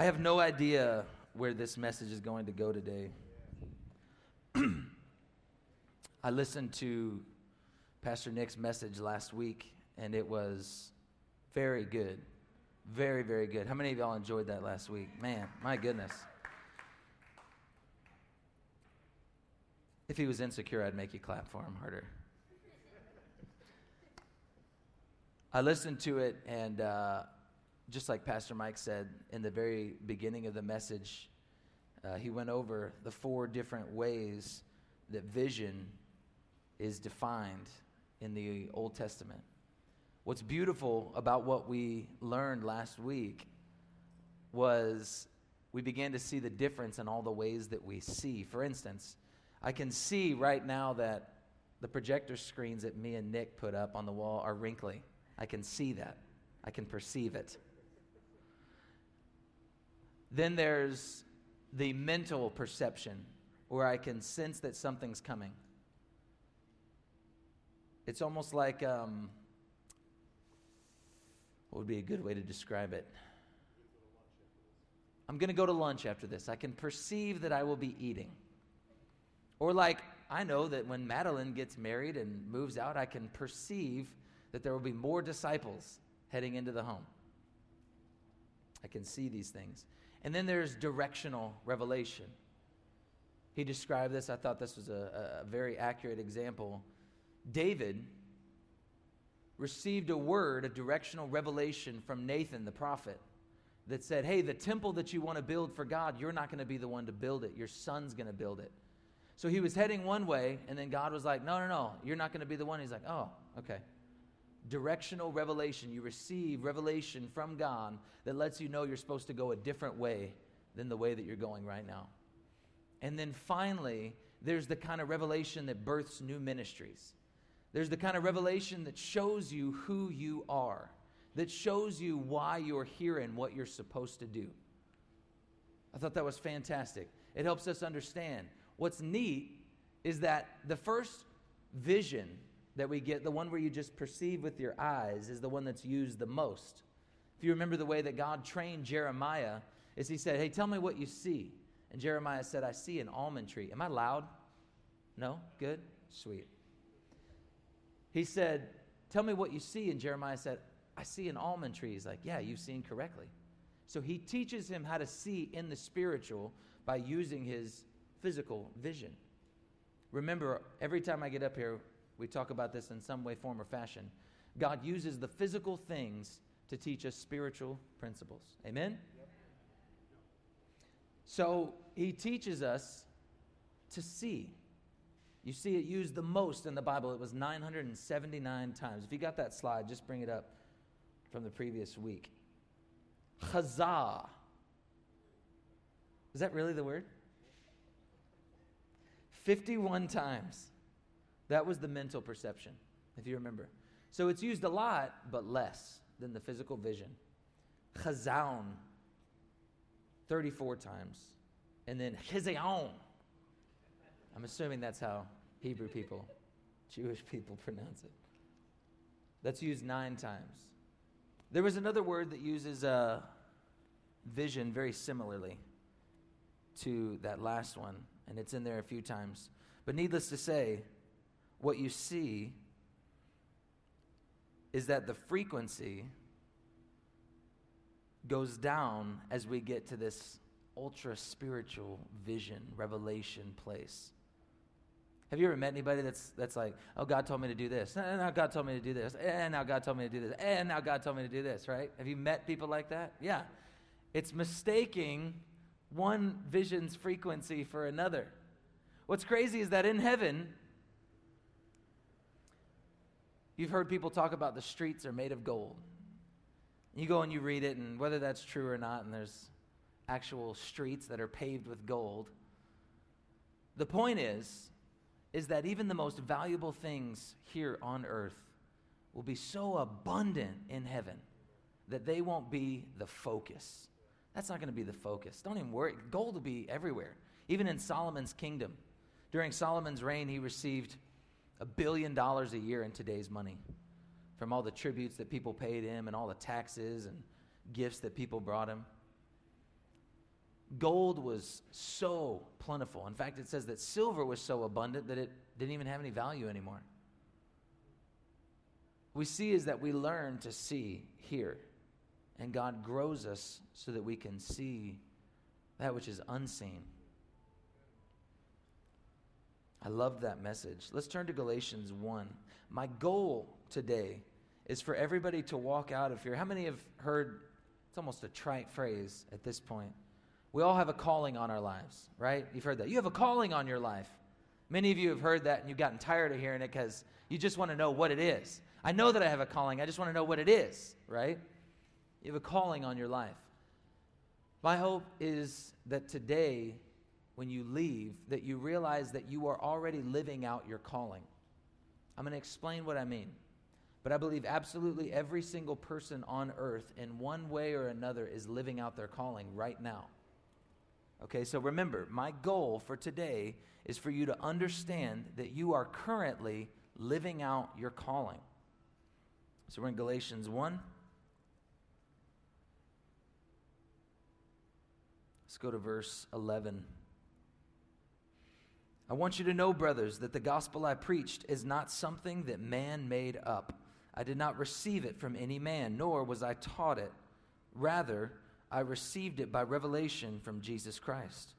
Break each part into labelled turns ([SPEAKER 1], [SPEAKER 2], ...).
[SPEAKER 1] I have no idea where this message is going to go today. I listened to Pastor Nick's message last week, and it was very good. Very, very good. How many of y'all enjoyed that last week? Man, my goodness. If he was insecure, I'd make you clap for him harder. I listened to it, and uh, just like Pastor Mike said in the very beginning of the message, uh, he went over the four different ways that vision is defined in the Old Testament. What's beautiful about what we learned last week was we began to see the difference in all the ways that we see. For instance, I can see right now that the projector screens that me and Nick put up on the wall are wrinkly. I can see that, I can perceive it. Then there's the mental perception where I can sense that something's coming. It's almost like um, what would be a good way to describe it? I'm going to go to lunch after this. I can perceive that I will be eating. Or, like, I know that when Madeline gets married and moves out, I can perceive that there will be more disciples heading into the home. I can see these things. And then there's directional revelation. He described this, I thought this was a, a very accurate example. David received a word, a directional revelation from Nathan the prophet that said, Hey, the temple that you want to build for God, you're not going to be the one to build it. Your son's going to build it. So he was heading one way, and then God was like, No, no, no, you're not going to be the one. He's like, Oh, okay directional revelation. You receive revelation from God that lets you know you're supposed to go a different way than the way that you're going right now. And then finally, there's the kind of revelation that births new ministries. There's the kind of revelation that shows you who you are, that shows you why you're here and what you're supposed to do. I thought that was fantastic. It helps us understand. What's neat is that the first vision that we get, the one where you just perceive with your eyes, is the one that's used the most. If you remember the way that God trained Jeremiah, is he said, Hey, tell me what you see. And Jeremiah said, I see an almond tree. Am I loud? No? Good? Sweet. He said, Tell me what you see. And Jeremiah said, I see an almond tree. He's like, Yeah, you've seen correctly. So he teaches him how to see in the spiritual by using his physical vision. Remember, every time I get up here, we talk about this in some way, form, or fashion. God uses the physical things to teach us spiritual principles. Amen? So he teaches us to see. You see it used the most in the Bible. It was 979 times. If you got that slide, just bring it up from the previous week. Chazah. Is that really the word? 51 times. That was the mental perception, if you remember. So it's used a lot, but less than the physical vision. Chazaun, 34 times. And then chizaon. I'm assuming that's how Hebrew people, Jewish people pronounce it. That's used nine times. There was another word that uses uh, vision very similarly to that last one, and it's in there a few times. But needless to say, what you see is that the frequency goes down as we get to this ultra spiritual vision, revelation place. Have you ever met anybody that's, that's like, oh, God told me to do this, and now God told me to do this, and now God told me to do this, and now God told me to do this, right? Have you met people like that? Yeah. It's mistaking one vision's frequency for another. What's crazy is that in heaven, You've heard people talk about the streets are made of gold. You go and you read it, and whether that's true or not, and there's actual streets that are paved with gold. The point is, is that even the most valuable things here on earth will be so abundant in heaven that they won't be the focus. That's not going to be the focus. Don't even worry. Gold will be everywhere. Even in Solomon's kingdom. During Solomon's reign, he received a billion dollars a year in today's money from all the tributes that people paid him and all the taxes and gifts that people brought him. gold was so plentiful. In fact, it says that silver was so abundant that it didn't even have any value anymore. We see is that we learn to see here, and God grows us so that we can see that which is unseen. I love that message. Let's turn to Galatians 1. My goal today is for everybody to walk out of here. How many have heard it's almost a trite phrase at this point? We all have a calling on our lives, right? You've heard that. You have a calling on your life. Many of you have heard that and you've gotten tired of hearing it because you just want to know what it is. I know that I have a calling. I just want to know what it is, right? You have a calling on your life. My hope is that today, when you leave, that you realize that you are already living out your calling. I'm going to explain what I mean. But I believe absolutely every single person on earth, in one way or another, is living out their calling right now. Okay, so remember, my goal for today is for you to understand that you are currently living out your calling. So we're in Galatians 1. Let's go to verse 11. I want you to know, brothers, that the gospel I preached is not something that man made up. I did not receive it from any man, nor was I taught it. Rather, I received it by revelation from Jesus Christ.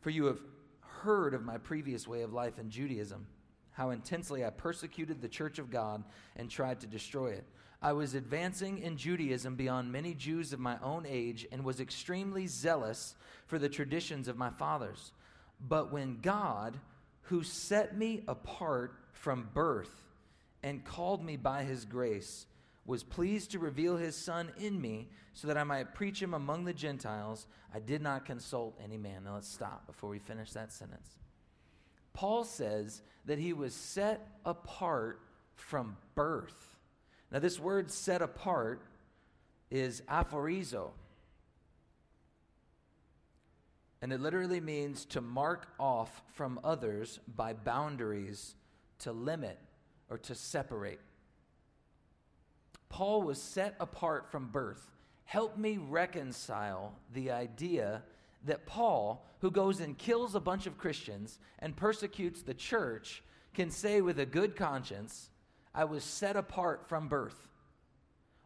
[SPEAKER 1] For you have heard of my previous way of life in Judaism, how intensely I persecuted the church of God and tried to destroy it. I was advancing in Judaism beyond many Jews of my own age and was extremely zealous for the traditions of my fathers. But when God, who set me apart from birth and called me by his grace, was pleased to reveal his Son in me so that I might preach him among the Gentiles, I did not consult any man. Now let's stop before we finish that sentence. Paul says that he was set apart from birth. Now, this word set apart is aphorizo. And it literally means to mark off from others by boundaries, to limit, or to separate. Paul was set apart from birth. Help me reconcile the idea that Paul, who goes and kills a bunch of Christians and persecutes the church, can say with a good conscience, I was set apart from birth.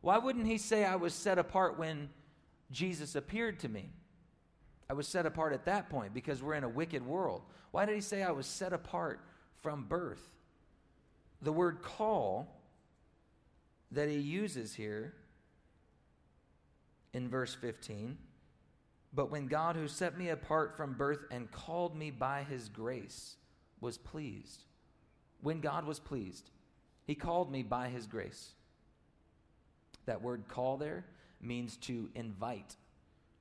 [SPEAKER 1] Why wouldn't he say, I was set apart when Jesus appeared to me? I was set apart at that point because we're in a wicked world. Why did he say I was set apart from birth? The word call that he uses here in verse 15. But when God, who set me apart from birth and called me by his grace, was pleased, when God was pleased, he called me by his grace. That word call there means to invite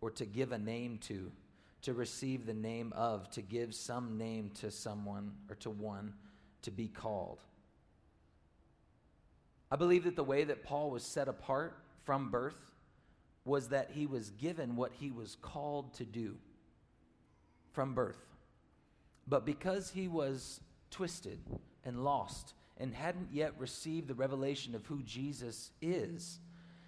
[SPEAKER 1] or to give a name to, to receive the name of, to give some name to someone or to one to be called. I believe that the way that Paul was set apart from birth was that he was given what he was called to do from birth. But because he was twisted and lost and hadn't yet received the revelation of who Jesus is,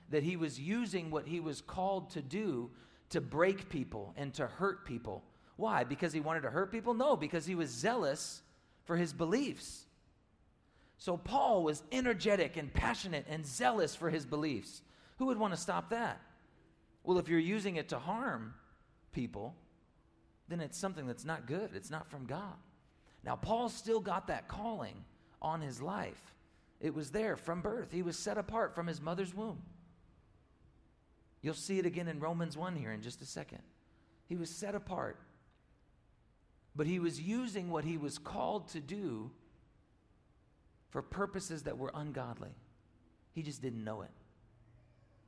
[SPEAKER 1] that he was using what he was called to do to break people and to hurt people. Why? Because he wanted to hurt people? No, because he was zealous for his beliefs. So Paul was energetic and passionate and zealous for his beliefs. Who would want to stop that? Well, if you're using it to harm people, then it's something that's not good. It's not from God. Now, Paul still got that calling on his life. It was there from birth. He was set apart from his mother's womb. You'll see it again in Romans 1 here in just a second. He was set apart, but he was using what he was called to do for purposes that were ungodly. He just didn't know it.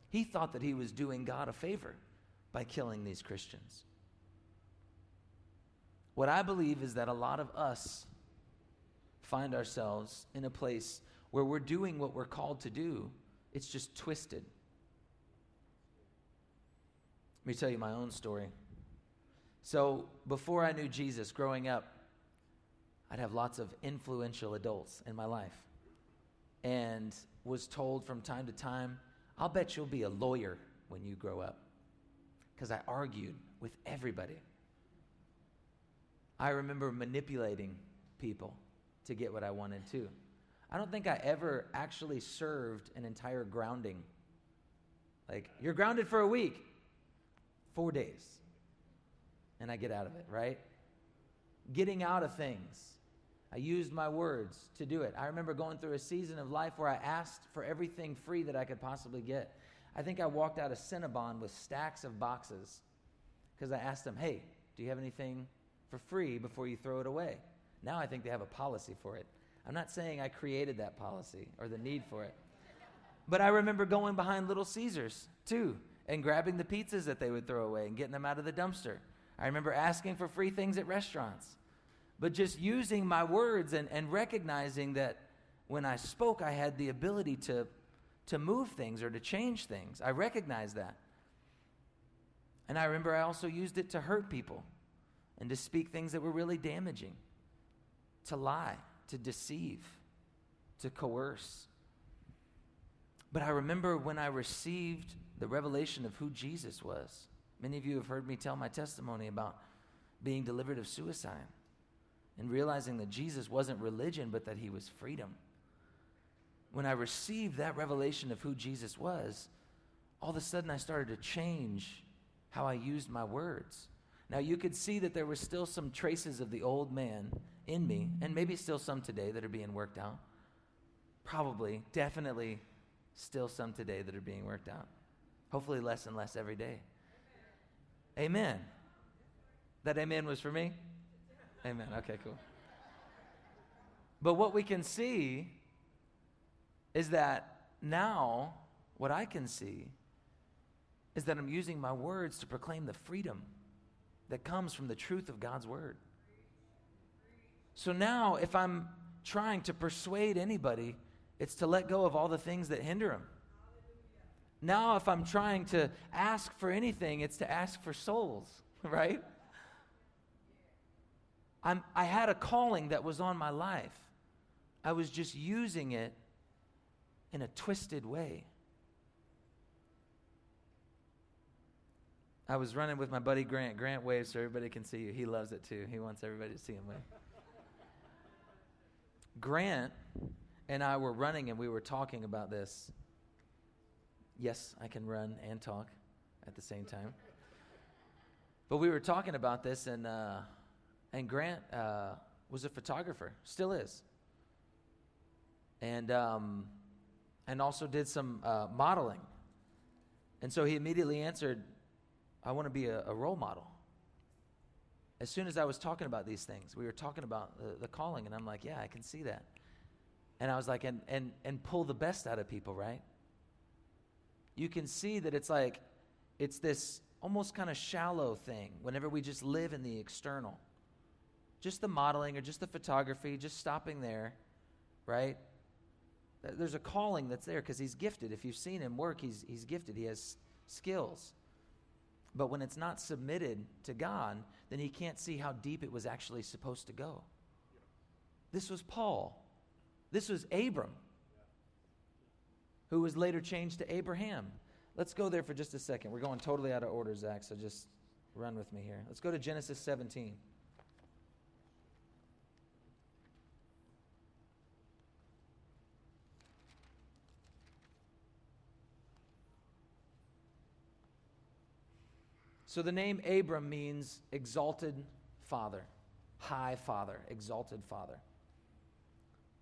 [SPEAKER 1] He thought that he was doing God a favor by killing these Christians. What I believe is that a lot of us find ourselves in a place where we're doing what we're called to do, it's just twisted. Let me tell you my own story. So, before I knew Jesus growing up, I'd have lots of influential adults in my life and was told from time to time, I'll bet you'll be a lawyer when you grow up. because I argued with everybody. I remember manipulating people to get what I wanted too. I don't think I ever actually served an entire grounding. Like, you're grounded for a week, four days, and I get out of it, right? Getting out of things. I used my words to do it. I remember going through a season of life where I asked for everything free that I could possibly get. I think I walked out of Cinnabon with stacks of boxes because I asked them, hey, do you have anything for free before you throw it away? Now I think they have a policy for it. I'm not saying I created that policy or the need for it. But I remember going behind Little Caesars too and grabbing the pizzas that they would throw away and getting them out of the dumpster. I remember asking for free things at restaurants. But just using my words and, and recognizing that when I spoke, I had the ability to to move things or to change things. I recognized that. And I remember I also used it to hurt people and to speak things that were really damaging, to lie, to deceive, to coerce. But I remember when I received the revelation of who Jesus was. Many of you have heard me tell my testimony about being delivered of suicide and realizing that Jesus wasn't religion, but that he was freedom when I received that revelation of who Jesus was, all of a sudden I started to change how I used my words. Now, you could see that there were still some traces of the old man in me, and maybe still some today that are being worked out. Probably, definitely, still some today that are being worked out. Hopefully, less and less every day. Amen. That amen was for me? Amen. Okay, cool. But what we can see is that now what I can see is that I'm using my words to proclaim the freedom that comes from the truth of God's word. So now, if I'm trying to persuade anybody, it's to let go of all the things that hinder them. Now, if I'm trying to ask for anything, it's to ask for souls, right? I'm, I had a calling that was on my life. I was just using it in a twisted way. I was running with my buddy Grant. Grant waves so everybody can see you. He loves it too. He wants everybody to see him wave. Grant and I were running and we were talking about this. Yes, I can run and talk at the same time. But we were talking about this, and uh, and Grant uh, was a photographer, still is. And um, and also did some uh, modeling. And so he immediately answered, I want to be a, a, role model. As soon as I was talking about these things, we were talking about the, the calling, and I'm like, yeah, I can see that. And I was like, and, and, and pull the best out of people, right? You can see that it's like, it's this almost kind of shallow thing whenever we just live in the external. Just the modeling or just the photography, just stopping there, right? There's a calling that's there because he's gifted. If you've seen him work, he's, he's gifted. He has skills. But when it's not submitted to God, then he can't see how deep it was actually supposed to go. This was Paul. This was Abram, who was later changed to Abraham. Let's go there for just a second. We're going totally out of order, Zach, so just run with me here. Let's go to Genesis 17. So the name Abram means exalted father, high father, exalted father.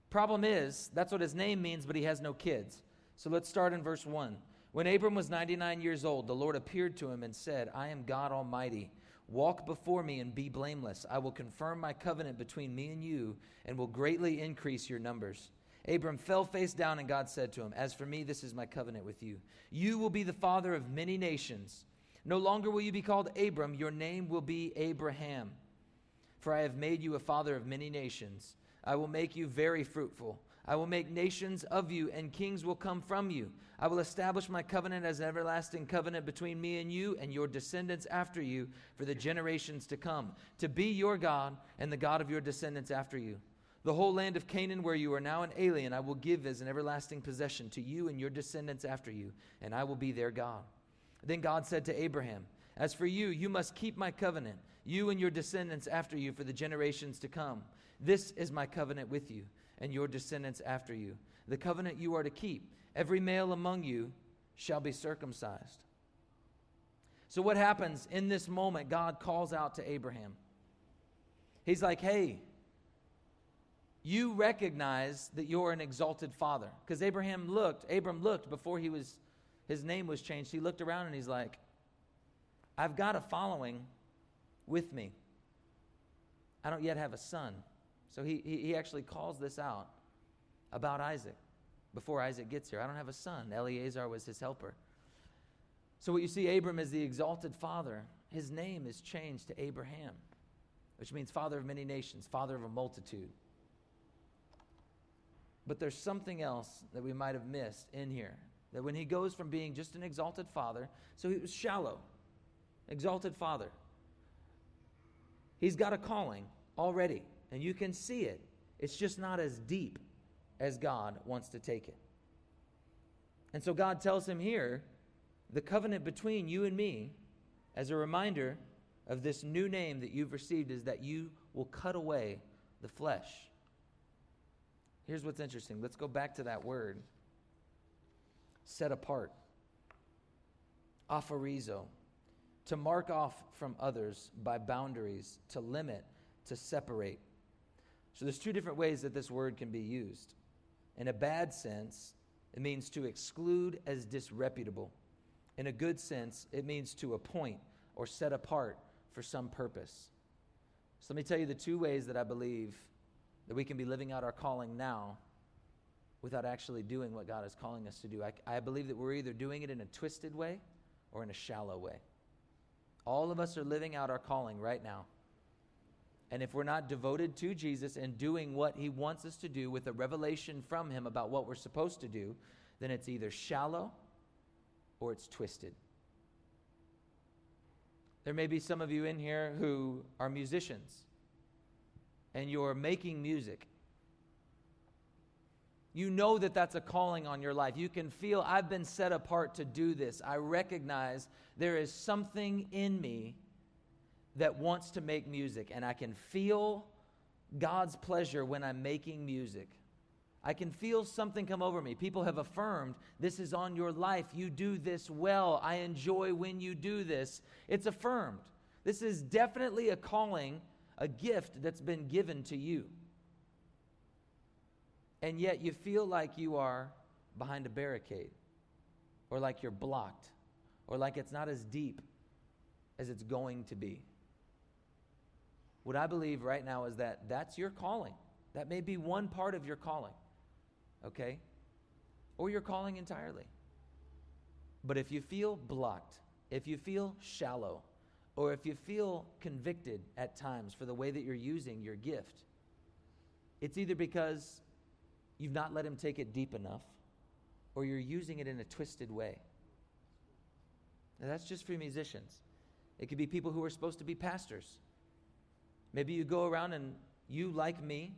[SPEAKER 1] Problem is, that's what his name means, but he has no kids. So let's start in verse 1. When Abram was 99 years old, the Lord appeared to him and said, I am God Almighty. Walk before me and be blameless. I will confirm my covenant between me and you and will greatly increase your numbers. Abram fell face down, and God said to him, As for me, this is my covenant with you. You will be the father of many nations. No longer will you be called Abram, your name will be Abraham. For I have made you a father of many nations. I will make you very fruitful. I will make nations of you, and kings will come from you. I will establish my covenant as an everlasting covenant between me and you and your descendants after you for the generations to come, to be your God and the God of your descendants after you. The whole land of Canaan, where you are now an alien, I will give as an everlasting possession to you and your descendants after you, and I will be their God. Then God said to Abraham, As for you, you must keep my covenant, you and your descendants after you for the generations to come. This is my covenant with you and your descendants after you, the covenant you are to keep. Every male among you shall be circumcised. So, what happens in this moment? God calls out to Abraham. He's like, hey, you recognize that you're an exalted father. Because Abraham looked, Abram looked before he was, his name was changed. He looked around and he's like, I've got a following with me. I don't yet have a son. So he, he actually calls this out about Isaac before Isaac gets here. I don't have a son. Eleazar was his helper. So what you see, Abram is the exalted father. His name is changed to Abraham, which means father of many nations, father of a multitude. But there's something else that we might have missed in here. That when he goes from being just an exalted father, so he was shallow, exalted father. He's got a calling already, and you can see it. It's just not as deep as God wants to take it. And so God tells him here the covenant between you and me, as a reminder of this new name that you've received, is that you will cut away the flesh. Here's what's interesting. Let's go back to that word set apart. Aphorizo to mark off from others by boundaries, to limit, to separate. So there's two different ways that this word can be used. In a bad sense, it means to exclude as disreputable. In a good sense, it means to appoint or set apart for some purpose. So let me tell you the two ways that I believe that we can be living out our calling now without actually doing what God is calling us to do. I, I believe that we're either doing it in a twisted way or in a shallow way. All of us are living out our calling right now. And if we're not devoted to Jesus and doing what he wants us to do with a revelation from him about what we're supposed to do, then it's either shallow or it's twisted. There may be some of you in here who are musicians and you're making music you know that that's a calling on your life. You can feel, I've been set apart to do this. I recognize there is something in me that wants to make music, and I can feel God's pleasure when I'm making music. I can feel something come over me. People have affirmed this is on your life. You do this well. I enjoy when you do this. It's affirmed. This is definitely a calling, a gift that's been given to you and yet you feel like you are behind a barricade, or like you're blocked, or like it's not as deep as it's going to be. What I believe right now is that that's your calling. That may be one part of your calling, okay? Or your calling entirely. But if you feel blocked, if you feel shallow, or if you feel convicted at times for the way that you're using your gift, it's either because You've not let Him take it deep enough, or you're using it in a twisted way. That's just for musicians. It could be people who are supposed to be pastors. Maybe you go around and you, like me,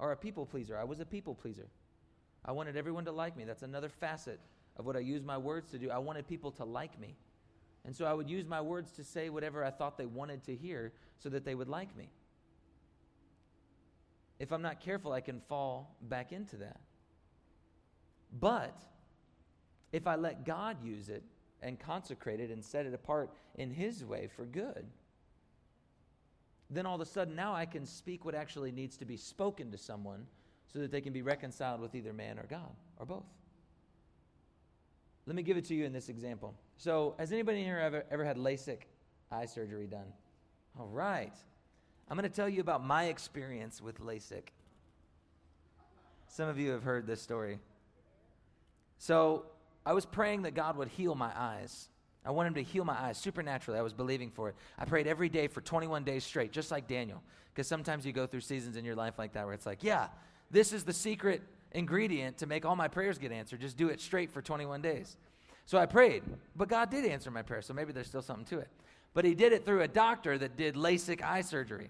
[SPEAKER 1] are a people pleaser. I was a people pleaser. I wanted everyone to like me. That's another facet of what I use my words to do. I wanted people to like me. And so I would use my words to say whatever I thought they wanted to hear so that they would like me if I'm not careful, I can fall back into that. But if I let God use it and consecrate it and set it apart in His way for good, then all of a sudden now I can speak what actually needs to be spoken to someone so that they can be reconciled with either man or God or both. Let me give it to you in this example. So, has anybody here ever, ever had LASIK eye surgery done? All right. I'm going to tell you about my experience with LASIK. Some of you have heard this story. So, I was praying that God would heal my eyes. I wanted him to heal my eyes supernaturally. I was believing for it. I prayed every day for 21 days straight, just like Daniel. Because sometimes you go through seasons in your life like that where it's like, yeah, this is the secret ingredient to make all my prayers get answered. Just do it straight for 21 days. So I prayed, but God did answer my prayer, so maybe there's still something to it but he did it through a doctor that did LASIK eye surgery.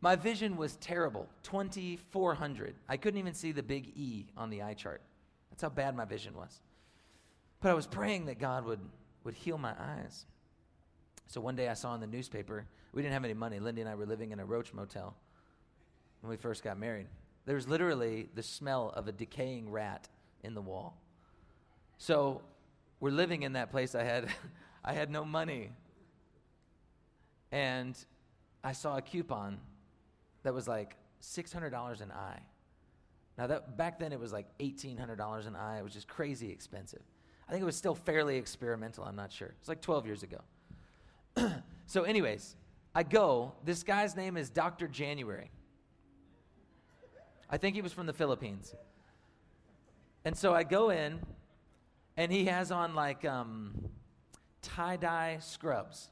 [SPEAKER 1] My vision was terrible 2400. I couldn't even see the big E on the eye chart. That's how bad my vision was. But I was praying that God would, would heal my eyes. So one day I saw in the newspaper, we didn't have any money. Lindy and I were living in a roach motel when we first got married. There was literally the smell of a decaying rat in the wall. So we're living in that place. I had, I had no money. And I saw a coupon that was like $600 an eye. Now that back then it was like $1,800 an eye. It was just crazy expensive. I think it was still fairly experimental. I'm not sure. It's like 12 years ago. so, anyways, I go. This guy's name is Dr. January. I think he was from the Philippines. And so I go in, and he has on like um, tie dye scrubs.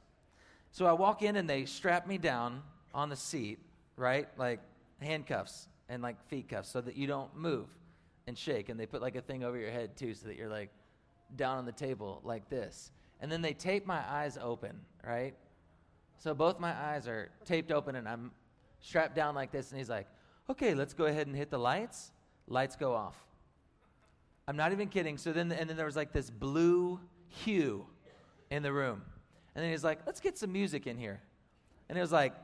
[SPEAKER 1] So I walk in, and they strap me down on the seat, right? Like handcuffs and like feet cuffs so that you don't move and shake. And they put like a thing over your head too so that you're like down on the table like this. And then they tape my eyes open, right? So both my eyes are taped open and I'm strapped down like this. And he's like, okay, let's go ahead and hit the lights. Lights go off. I'm not even kidding. So then, and then there was like this blue hue in the room. And then he's like, let's get some music in here. And it was like,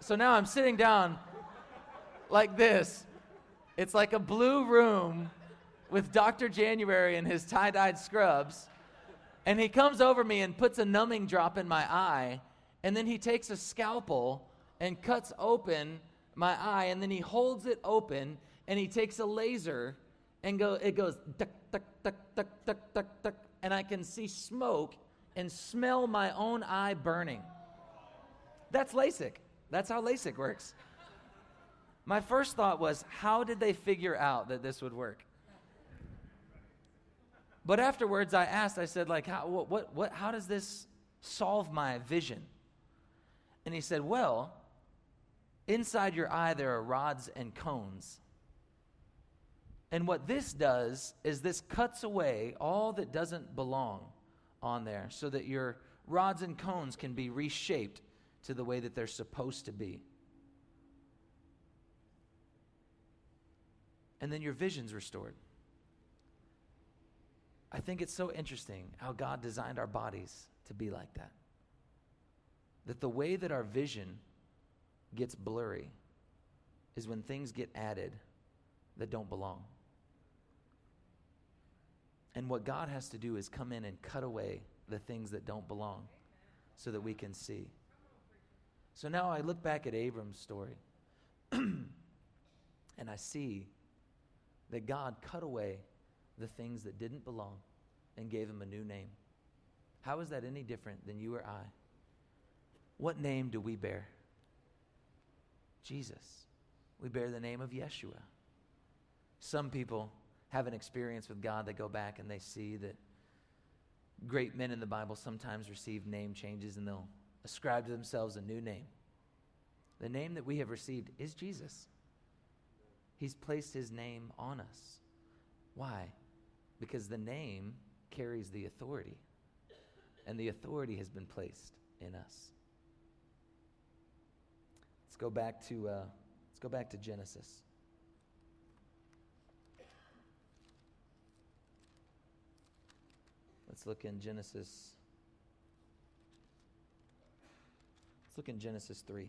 [SPEAKER 1] so now I'm sitting down like this. It's like a blue room with Dr. January and his tie dyed scrubs. And he comes over me and puts a numbing drop in my eye. And then he takes a scalpel and cuts open my eye. And then he holds it open and he takes a laser and go, it goes, duck, duck, duck, duck, duck, duck, duck. And I can see smoke and smell my own eye burning. That's LASIK. That's how LASIK works. My first thought was, how did they figure out that this would work? But afterwards, I asked, I said, like, how, what, what, what, how does this solve my vision? And he said, well, inside your eye, there are rods and cones. And what this does is this cuts away all that doesn't belong on there so that your rods and cones can be reshaped to the way that they're supposed to be. And then your vision's restored. I think it's so interesting how God designed our bodies to be like that. That the way that our vision gets blurry is when things get added that don't belong. And what God has to do is come in and cut away the things that don't belong so that we can see. So now I look back at Abram's story and I see that God cut away the things that didn't belong and gave him a new name. How is that any different than you or I? What name do we bear? Jesus. We bear the name of Yeshua. Some people have an experience with God, they go back and they see that great men in the Bible sometimes receive name changes and they'll ascribe to themselves a new name. The name that we have received is Jesus. He's placed his name on us. Why? Because the name carries the authority, and the authority has been placed in us. Let's go back to, uh, let's go back to Genesis. Let's look in Genesis. Let's look in Genesis 3.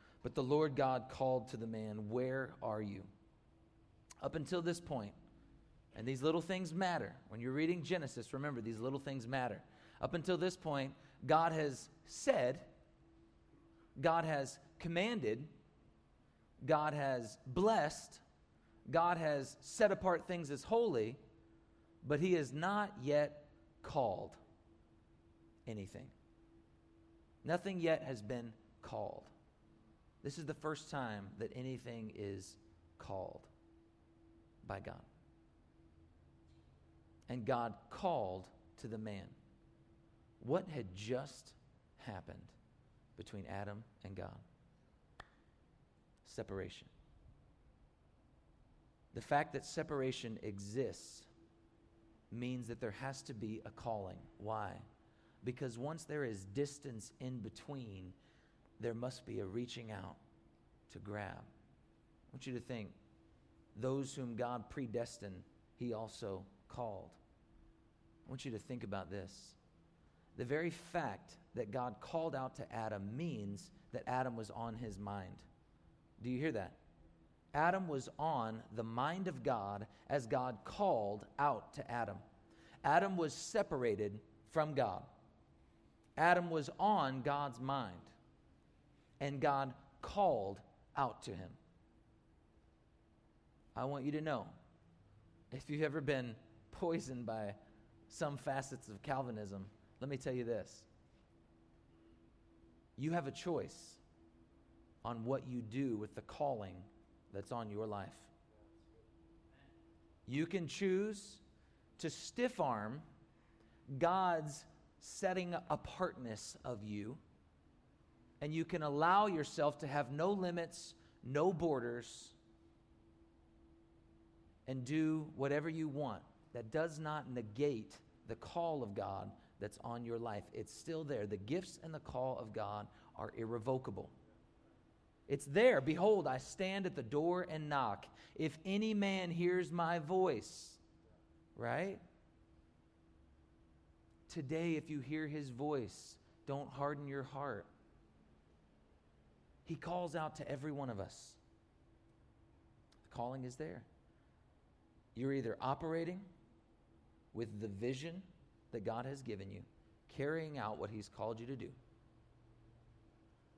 [SPEAKER 1] But the Lord God called to the man, Where are you? Up until this point, and these little things matter. When you're reading Genesis, remember these little things matter. Up until this point, God has said, God has commanded, God has blessed, God has set apart things as holy, but He has not yet called anything. Nothing yet has been called. This is the first time that anything is called by God. And God called to the man. What had just happened between Adam and God? Separation. The fact that separation exists means that there has to be a calling. Why? Because once there is distance in between, there must be a reaching out to grab. I want you to think those whom God predestined, he also called. I want you to think about this. The very fact that God called out to Adam means that Adam was on his mind. Do you hear that? Adam was on the mind of God as God called out to Adam. Adam was separated from God. Adam was on God's mind, and God called out to him. I want you to know if you've ever been poisoned by some facets of Calvinism, let me tell you this. You have a choice on what you do with the calling that's on your life. You can choose to stiff arm God's setting apartness of you, and you can allow yourself to have no limits, no borders, and do whatever you want. That does not negate the call of God that's on your life. It's still there. The gifts and the call of God are irrevocable. It's there. Behold, I stand at the door and knock. If any man hears my voice, right? Today, if you hear his voice, don't harden your heart. He calls out to every one of us. The calling is there. You're either operating with the vision that God has given you, carrying out what he's called you to do,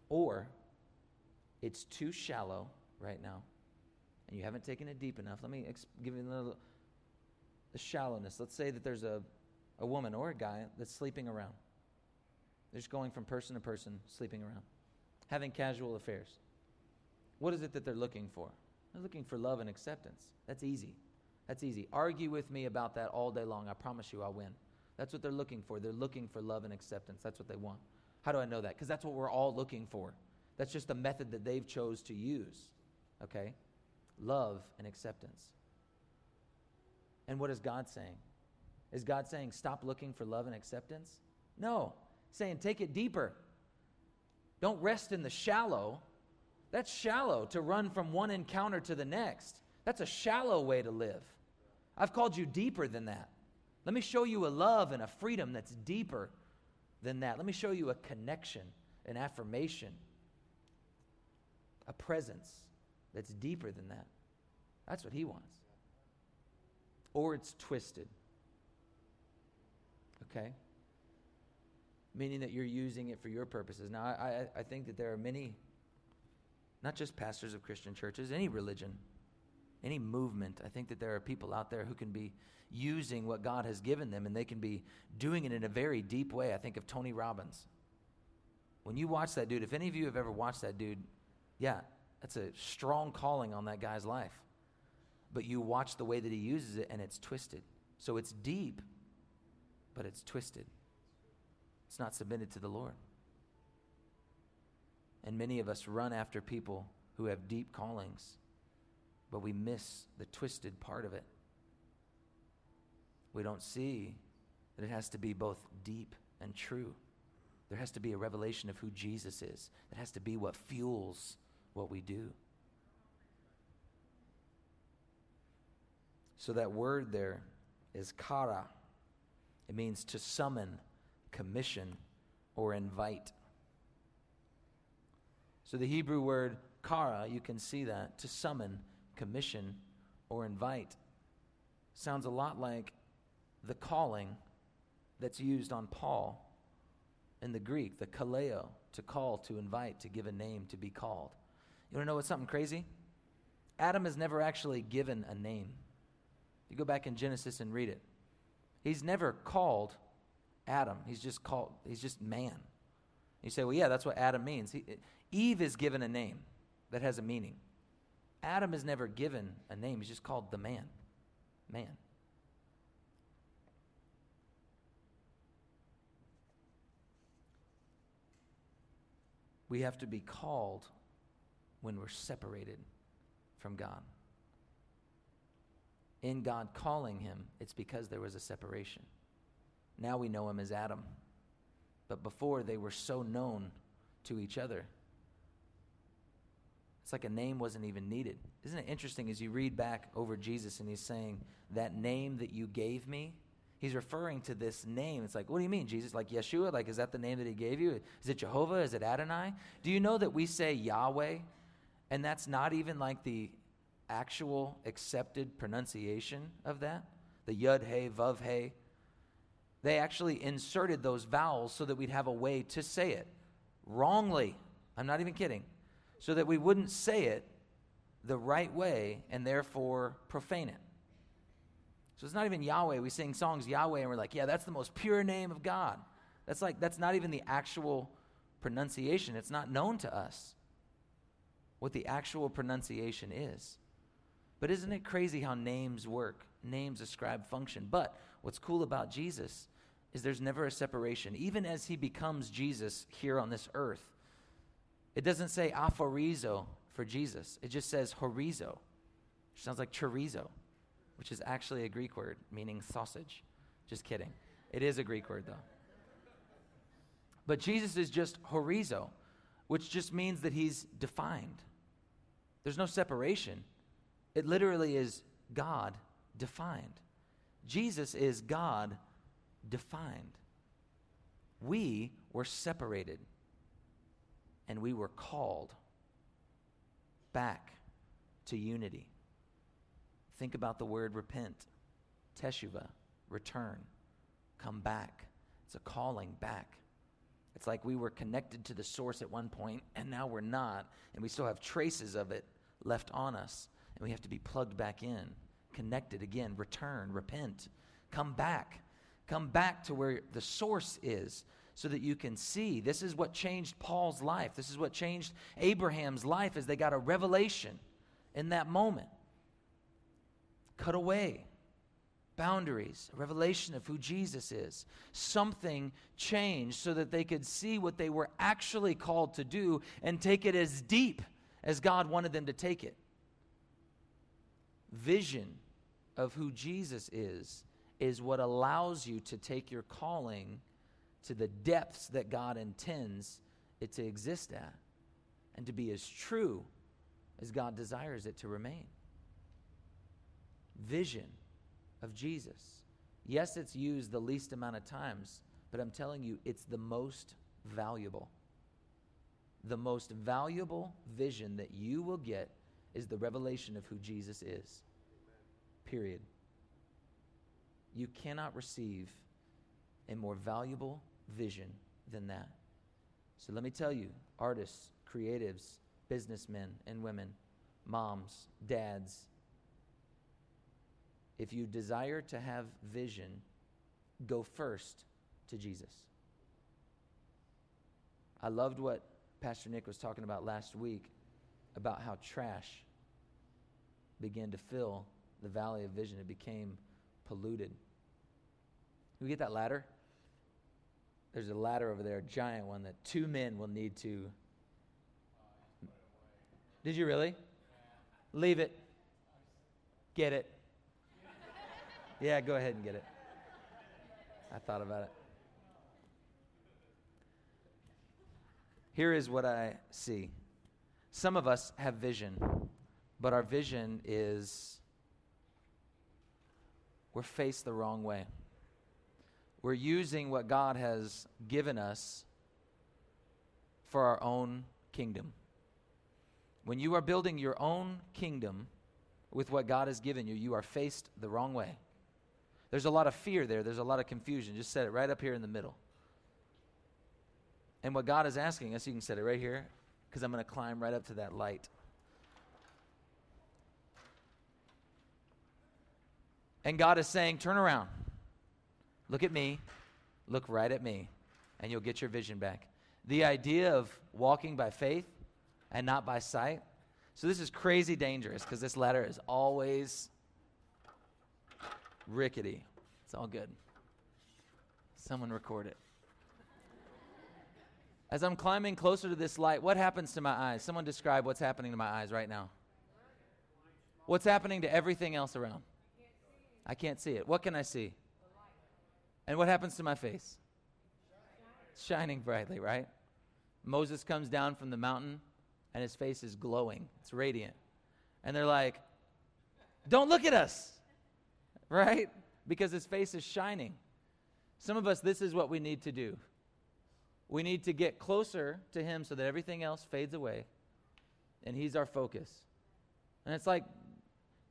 [SPEAKER 1] or it's too shallow right now, and you haven't taken it deep enough. Let me give you a little the shallowness. Let's say that there's a, a woman or a guy that's sleeping around. They're just going from person to person, sleeping around, having casual affairs. What is it that they're looking for? They're looking for love and acceptance. That's easy. That's easy. Argue with me about that all day long. I promise you I'll win. That's what they're looking for. They're looking for love and acceptance. That's what they want. How do I know that? Because that's what we're all looking for. That's just the method that they've chose to use. Okay? Love and acceptance. And what is God saying? Is God saying stop looking for love and acceptance? No. saying take it deeper. Don't rest in the shallow. That's shallow to run from one encounter to the next. That's a shallow way to live. I've called you deeper than that. Let me show you a love and a freedom that's deeper than that. Let me show you a connection, an affirmation, a presence that's deeper than that. That's what he wants. Or it's twisted. Okay? Meaning that you're using it for your purposes. Now, I, I, think that there are many, not just pastors of Christian churches, any religion, any movement. I think that there are people out there who can be using what God has given them and they can be doing it in a very deep way. I think of Tony Robbins. When you watch that dude, if any of you have ever watched that dude, yeah, that's a strong calling on that guy's life. But you watch the way that he uses it and it's twisted. So it's deep, but it's twisted. It's not submitted to the Lord. And many of us run after people who have deep callings, but we miss the twisted part of it. We don't see that it has to be both deep and true. There has to be a revelation of who Jesus is. It has to be what fuels what we do. So that word there is kara. It means to summon, commission, or invite. So the Hebrew word kara, you can see that, to summon, commission, or invite. Sounds a lot like the calling that's used on Paul in the Greek, the kaleo, to call, to invite, to give a name, to be called. You want to know what's something crazy? Adam is never actually given a name. You go back in Genesis and read it. He's never called Adam. He's just called, he's just man. You say, well, yeah, that's what Adam means. He, Eve is given a name that has a meaning. Adam is never given a name, he's just called the man. Man. We have to be called when we're separated from God. In God calling him, it's because there was a separation. Now we know him as Adam. But before, they were so known to each other. It's like a name wasn't even needed. Isn't it interesting as you read back over Jesus and he's saying, That name that you gave me? He's referring to this name. It's like, what do you mean, Jesus? Like Yeshua? Like, is that the name that he gave you? Is it Jehovah? Is it Adonai? Do you know that we say Yahweh and that's not even like the actual accepted pronunciation of that. The yud hey, vav hey. They actually inserted those vowels so that we'd have a way to say it wrongly. I'm not even kidding. So that we wouldn't say it the right way and therefore profane it. So it's not even Yahweh. We sing songs Yahweh and we're like, yeah, that's the most pure name of God. That's like, that's not even the actual pronunciation. It's not known to us what the actual pronunciation is. But isn't it crazy how names work? Names ascribe function. But what's cool about Jesus is there's never a separation. Even as he becomes Jesus here on this earth, it doesn't say aphorizo for Jesus, it just says horizo, which sounds like chorizo, which is actually a Greek word meaning sausage. Just kidding. It is a Greek word, though. But Jesus is just horizo, which just means that he's defined. There's no separation. It literally is God defined. Jesus is God defined. We were separated and we were called back to unity. Think about the word repent, teshuva, return, come back. It's a calling back. It's like we were connected to the source at one point and now we're not, and we still have traces of it left on us, and we have to be plugged back in, connected again, return, repent, come back. Come back to where the source is so that you can see. This is what changed Paul's life. This is what changed Abraham's life as they got a revelation in that moment. Cut away boundaries, a revelation of who Jesus is. Something changed so that they could see what they were actually called to do and take it as deep as God wanted them to take it. Vision of who Jesus is is what allows you to take your calling to the depths that God intends it to exist at and to be as true as God desires it to remain. Vision of Jesus. Yes, it's used the least amount of times, but I'm telling you, it's the most valuable the most valuable vision that you will get is the revelation of who Jesus is. Period. You cannot receive a more valuable vision than that. So let me tell you, artists, creatives, businessmen and women, moms, dads, if you desire to have vision, go first to Jesus. I loved what Pastor Nick was talking about last week about how trash began to fill the valley of vision. It became polluted. We get that ladder? There's a ladder over there, a giant one that two men will need to. Did you really? Leave it. Get it. Yeah, go ahead and get it. I thought about it. Here is what I see. Some of us have vision, but our vision is we're faced the wrong way. We're using what God has given us for our own kingdom. When you are building your own kingdom with what God has given you, you are faced the wrong way. There's a lot of fear there, there's a lot of confusion. Just set it right up here in the middle. And what God is asking us, you can set it right here, because I'm going to climb right up to that light. And God is saying, Turn around. Look at me. Look right at me. And you'll get your vision back. the idea of walking by faith and not by sight. So this is crazy dangerous because this letter is always rickety. It's all good. Someone record it. As I'm climbing closer to this light, what happens to my eyes? Someone describe what's happening to my eyes right now. What's happening to everything else around? I can't see it. What can I see? And what happens to my face? Shining brightly, right? Moses comes down from the mountain and his face is glowing, it's radiant. And they're like, Don't look at us, right? Because his face is shining. Some of us, this is what we need to do. We need to get closer to him so that everything else fades away and he's our focus. And it's like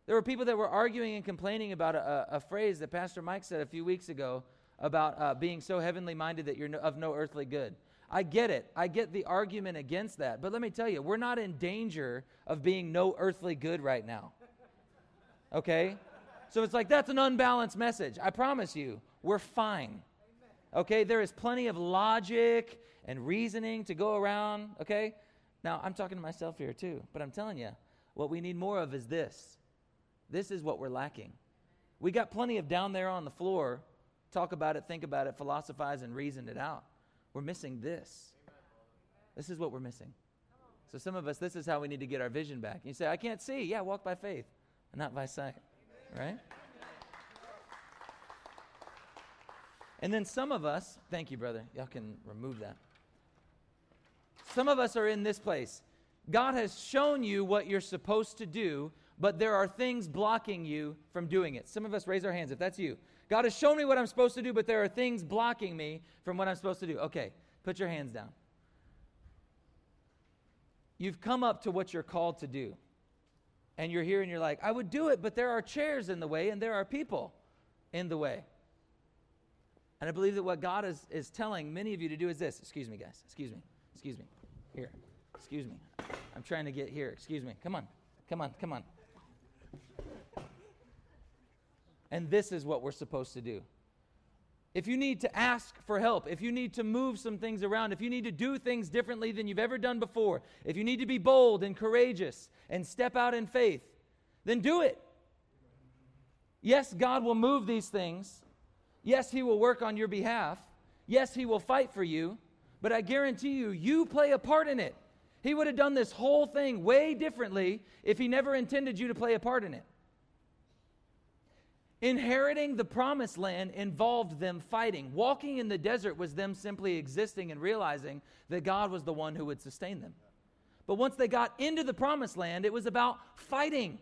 [SPEAKER 1] there were people that were arguing and complaining about a, a phrase that Pastor Mike said a few weeks ago about uh, being so heavenly minded that you're no, of no earthly good. I get it. I get the argument against that. But let me tell you, we're not in danger of being no earthly good right now. Okay? So it's like that's an unbalanced message. I promise you, we're fine. Okay? There is plenty of logic and reasoning to go around. Okay? Now, I'm talking to myself here too, but I'm telling you, what we need more of is this. This is what we're lacking. We got plenty of down there on the floor, talk about it, think about it, philosophize, and reason it out. We're missing this. This is what we're missing. So, some of us, this is how we need to get our vision back. You say, I can't see. Yeah, walk by faith not by sight. Right? And then some of us, thank you, brother. Y'all can remove that. Some of us are in this place. God has shown you what you're supposed to do, but there are things blocking you from doing it. Some of us raise our hands if that's you. God has shown me what I'm supposed to do, but there are things blocking me from what I'm supposed to do. Okay, put your hands down. You've come up to what you're called to do. And you're here and you're like, I would do it, but there are chairs in the way and there are people in the way. And I believe that what God is, is telling many of you to do is this. Excuse me, guys. Excuse me. Excuse me. Here. Excuse me. I'm trying to get here. Excuse me. Come on. Come on. Come on. And this is what we're supposed to do. If you need to ask for help, if you need to move some things around, if you need to do things differently than you've ever done before, if you need to be bold and courageous and step out in faith, then do it. Yes, God will move these things. Yes, He will work on your behalf. Yes, He will fight for you. But I guarantee you, you play a part in it. He would have done this whole thing way differently if He never intended you to play a part in it. Inheriting the promised land involved them fighting. Walking in the desert was them simply existing and realizing that God was the one who would sustain them. But once they got into the promised land, it was about fighting.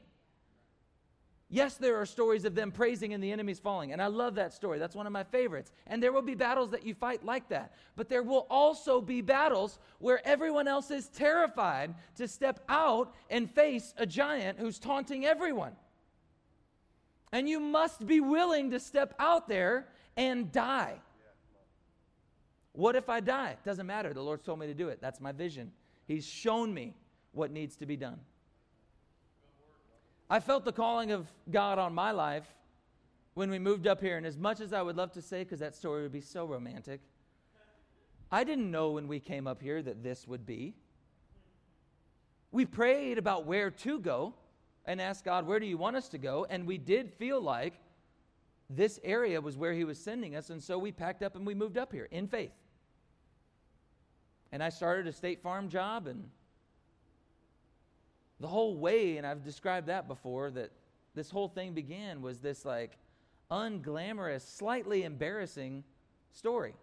[SPEAKER 1] Yes, there are stories of them praising and the enemies falling, and I love that story. That's one of my favorites. And there will be battles that you fight like that. But there will also be battles where everyone else is terrified to step out and face a giant who's taunting everyone. And you must be willing to step out there and die. What if I die? Doesn't matter. The Lord's told me to do it. That's my vision. He's shown me what needs to be done. I felt the calling of God on my life when we moved up here. And as much as I would love to say, because that story would be so romantic, I didn't know when we came up here that this would be. We prayed about where to go and asked God, Where do you want us to go? And we did feel like this area was where He was sending us. And so we packed up and we moved up here in faith. And I started a State Farm job and the whole way, and I've described that before, that this whole thing began was this like unglamorous, slightly embarrassing story.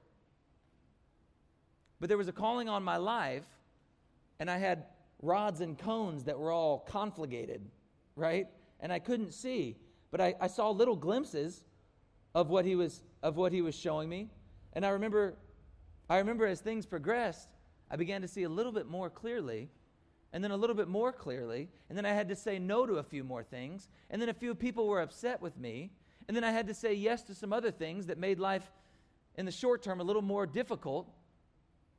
[SPEAKER 1] But there was a calling on my life, and I had rods and cones that were all conflagrated right? And I couldn't see, but I, I saw little glimpses of what he was of what he was showing me. And I remember, I remember as things progressed, I began to see a little bit more clearly, and then a little bit more clearly, and then I had to say no to a few more things, and then a few people were upset with me, and then I had to say yes to some other things that made life in the short term a little more difficult.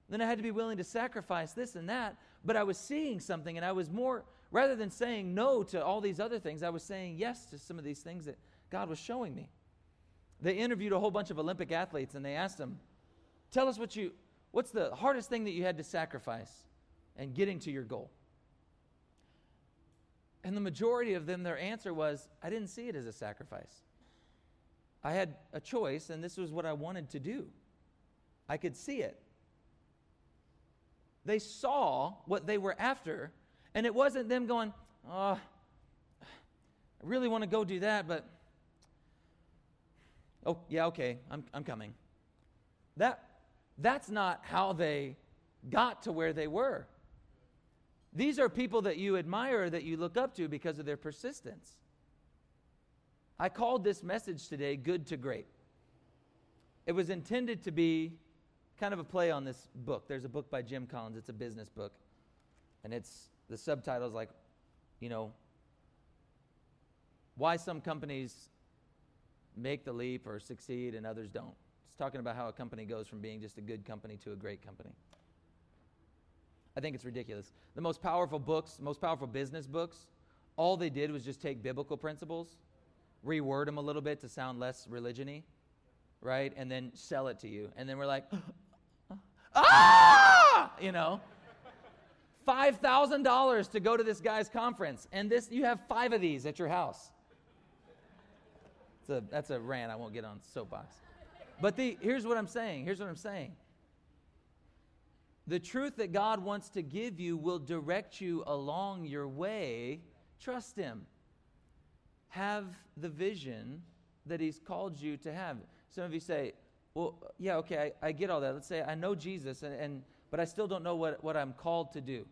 [SPEAKER 1] Then I had to be willing to sacrifice this and that, but I was seeing something and I was more Rather than saying no to all these other things, I was saying yes to some of these things that God was showing me. They interviewed a whole bunch of Olympic athletes and they asked them, Tell us what you, what's the hardest thing that you had to sacrifice in getting to your goal? And the majority of them, their answer was, I didn't see it as a sacrifice. I had a choice, and this was what I wanted to do. I could see it. They saw what they were after, and it wasn't them going, Oh, I really want to go do that, but oh, yeah, okay, I'm, I'm coming. That, that's not how they got to where they were. These are people that you admire, that you look up to because of their persistence. I called this message today Good to Great. It was intended to be kind of a play on this book. There's a book by Jim Collins, it's a business book. And it's the subtitle is like, you know, why some companies make the leap or succeed and others don't. It's talking about how a company goes from being just a good company to a great company. I think it's ridiculous. The most powerful books, most powerful business books, all they did was just take biblical principles, reword them a little bit to sound less religiony, right? And then sell it to you. And then we're like, ah, you know. $5,000 to go to this guy's conference. And this you have 5 of these at your house. A, that's a rant. I won't get on soapbox. But the, here's what I'm saying. Here's what I'm saying. The truth that God wants to give you will direct you along your way. Trust Him. Have the vision that He's called you to have. Some of you say, well, yeah, okay, I, I get all that. Let's say I know Jesus, and, and, but I still don't know what, what I'm called to do.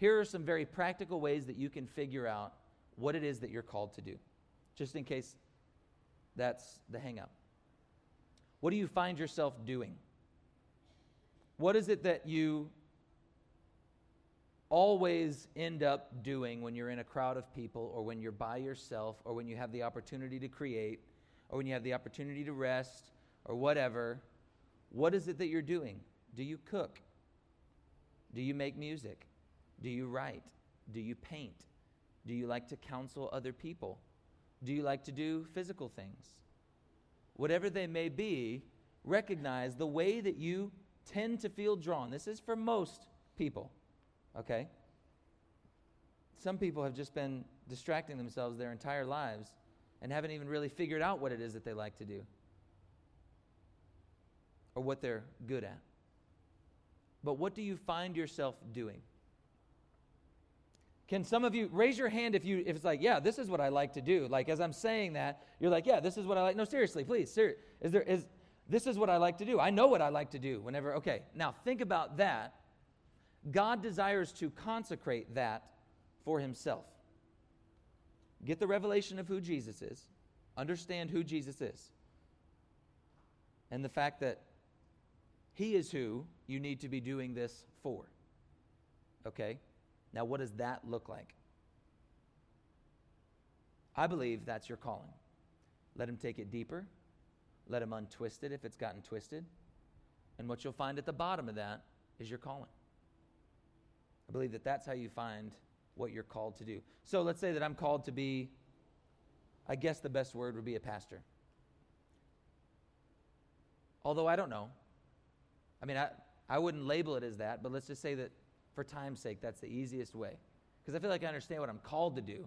[SPEAKER 1] Here are some very practical ways that you can figure out what it is that you're called to do, just in case that's the hangup. What do you find yourself doing? What is it that you always end up doing when you're in a crowd of people or when you're by yourself or when you have the opportunity to create or when you have the opportunity to rest or whatever? What is it that you're doing? Do you cook? Do you make music? Do you write? Do you paint? Do you like to counsel other people? Do you like to do physical things? Whatever they may be, recognize the way that you tend to feel drawn. This is for most people, okay? Some people have just been distracting themselves their entire lives and haven't even really figured out what it is that they like to do or what they're good at. But what do you find yourself doing? Can some of you raise your hand if you if it's like, yeah, this is what I like to do? Like as I'm saying that, you're like, yeah, this is what I like. No, seriously, please. Ser- is there is this is what I like to do. I know what I like to do whenever, okay. Now think about that. God desires to consecrate that for himself. Get the revelation of who Jesus is, understand who Jesus is, and the fact that he is who you need to be doing this for. Okay? Now, what does that look like? I believe that's your calling. Let him take it deeper. Let him untwist it if it's gotten twisted. And what you'll find at the bottom of that is your calling. I believe that that's how you find what you're called to do. So let's say that I'm called to be, I guess the best word would be a pastor. Although I don't know. I mean, I, I wouldn't label it as that, but let's just say that for time's sake, that's the easiest way. Because I feel like I understand what I'm called to do.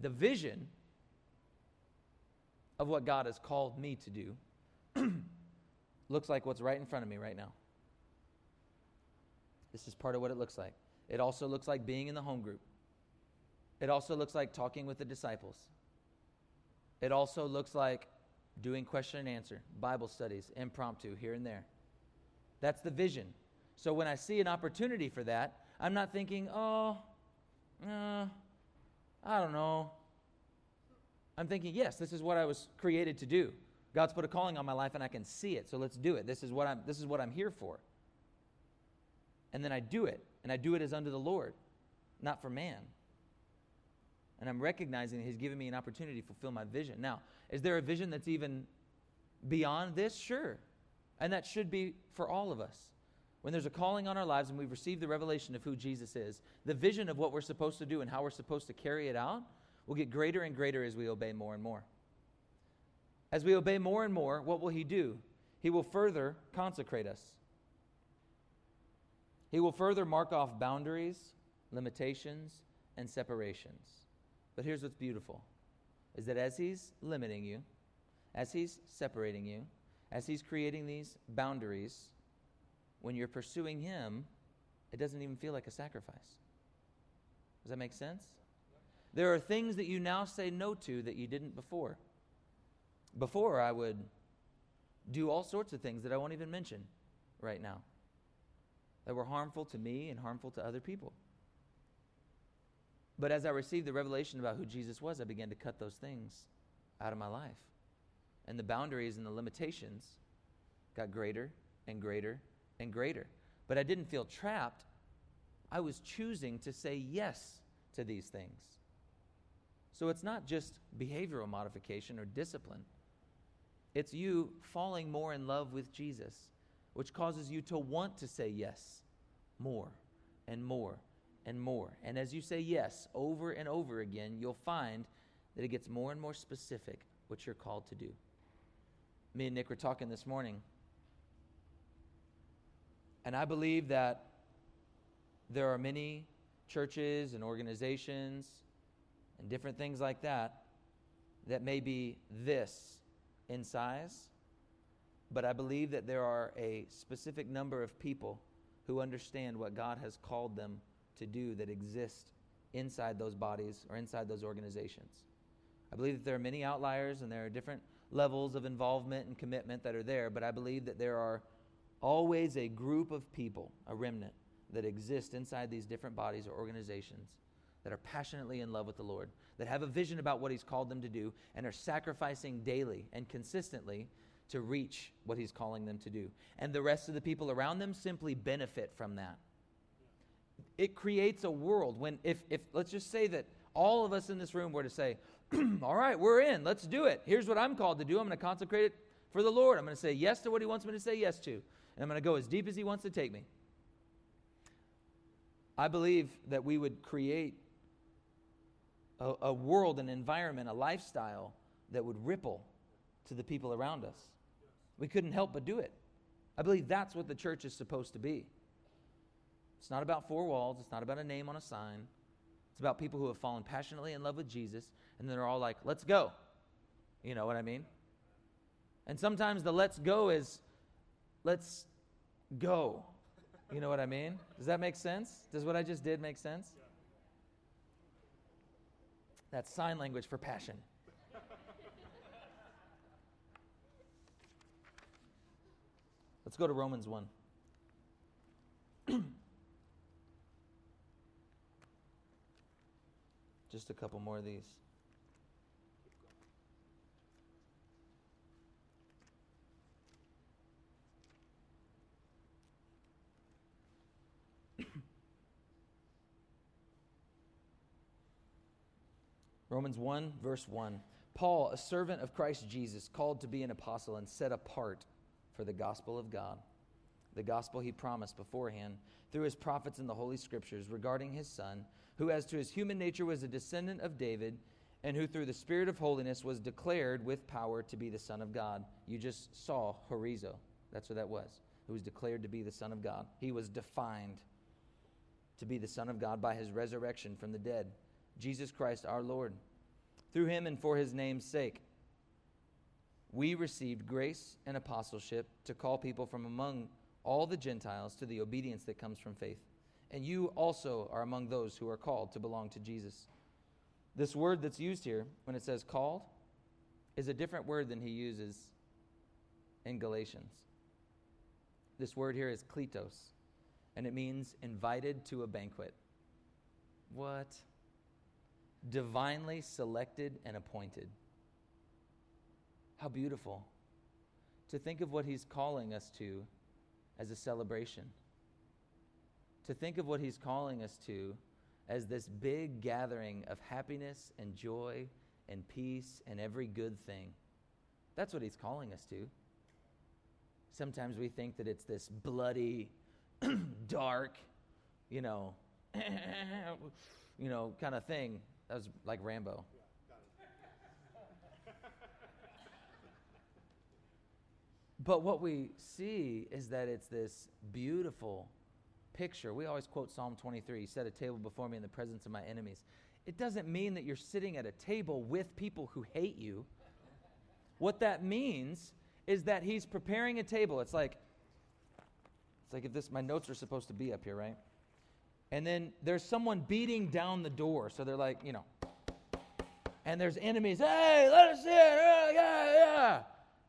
[SPEAKER 1] The vision of what God has called me to do looks like what's right in front of me right now. This is part of what it looks like. It also looks like being in the home group. It also looks like talking with the disciples. It also looks like doing question and answer, Bible studies, impromptu, here and there. That's the vision. So when I see an opportunity for that, I'm not thinking, oh, uh, I don't know. I'm thinking, yes, this is what I was created to do. God's put a calling on my life and I can see it. So let's do it. This is what I'm this is what I'm here for. And then I do it, and I do it as unto the Lord, not for man. And I'm recognizing He's given me an opportunity to fulfill my vision. Now, is there a vision that's even beyond this? Sure. And that should be for all of us. When there's a calling on our lives and we've received the revelation of who Jesus is, the vision of what we're supposed to do and how we're supposed to carry it out will get greater and greater as we obey more and more. As we obey more and more, what will He do? He will further consecrate us. He will further mark off boundaries, limitations, and separations. But here's what's beautiful is that as he's limiting you, as he's separating you, as he's creating these boundaries, when you're pursuing him, it doesn't even feel like a sacrifice. Does that make sense? There are things that you now say no to that you didn't before. Before, I would do all sorts of things that I won't even mention right now that were harmful to me and harmful to other people. But as I received the revelation about who Jesus was, I began to cut those things out of my life. And the boundaries and the limitations got greater and greater and greater. But I didn't feel trapped. I was choosing to say yes to these things. So it's not just behavioral modification or discipline, it's you falling more in love with Jesus, which causes you to want to say yes more and more and more. And as you say yes over and over again, you'll find that it gets more and more specific what you're called to do. Me and Nick were talking this morning, and I believe that there are many churches and organizations and different things like that that may be this in size, but I believe that there are a specific number of people who understand what God has called them to do that exist inside those bodies or inside those organizations. I believe that there are many outliers and there are different levels of involvement and commitment that are there, but I believe that there are always a group of people, a remnant, that exist inside these different bodies or organizations that are passionately in love with the Lord, that have a vision about what He's called them to do, and are sacrificing daily and consistently to reach what He's calling them to do. And the rest of the people around them simply benefit from that. It creates a world when, if, if let's just say that all of us in this room were to say, All right, we're in, let's do it. Here's what I'm called to do. I'm going to consecrate it for the Lord. I'm going to say yes to what He wants me to say yes to. And I'm going to go as deep as He wants to take me. I believe that we would create a, a world, an environment, a lifestyle that would ripple to the people around us. We couldn't help but do it. I believe that's what the church is supposed to be. It's not about four walls, it's not about a name on a sign. It's about people who have fallen passionately in love with Jesus and then they're all like, let's go. You know what I mean? And sometimes the let's go is let's go. You know what I mean? Does that make sense? Does what I just did make sense? That's sign language for passion. Let's go to Romans 1. Just a couple more of these. Romans 1, verse 1. Paul, a servant of Christ Jesus, called to be an apostle and set apart for the gospel of God, the gospel he promised beforehand through his prophets in the Holy Scriptures regarding his Son, who as to his human nature was a descendant of David, and who through the Spirit of holiness was declared with power to be the Son of God. You just saw horizo. That's what that was. Who was declared to be the Son of God. He was defined to be the Son of God by his resurrection from the dead. Jesus Christ our Lord. Through him and for his name's sake, we received grace and apostleship to call people from among all the Gentiles to the obedience that comes from faith. And you also are among those who are called to belong to Jesus. This word that's used here, when it says called, is a different word than he uses in Galatians. This word here is kletos, and it means invited to a banquet. What? Divinely selected and appointed. How beautiful to think of what He's calling us to as a celebration, to think of what He's calling us to as this big gathering of happiness and joy and peace and every good thing. That's what He's calling us to. Sometimes we think that it's this bloody, dark, you know, you know, kind of thing. That was like Rambo. but what we see is that it's this beautiful, picture. We always quote Psalm 23 He set a table before me in the presence of my enemies. It doesn't mean that you're sitting at a table with people who hate you. What that means is that He's preparing a table. It's like, it's like if this, my notes are supposed to be up here, right? And then there's someone beating down the door. So they're like, you know, and there's enemies. Hey, let us in. Yeah, yeah, yeah.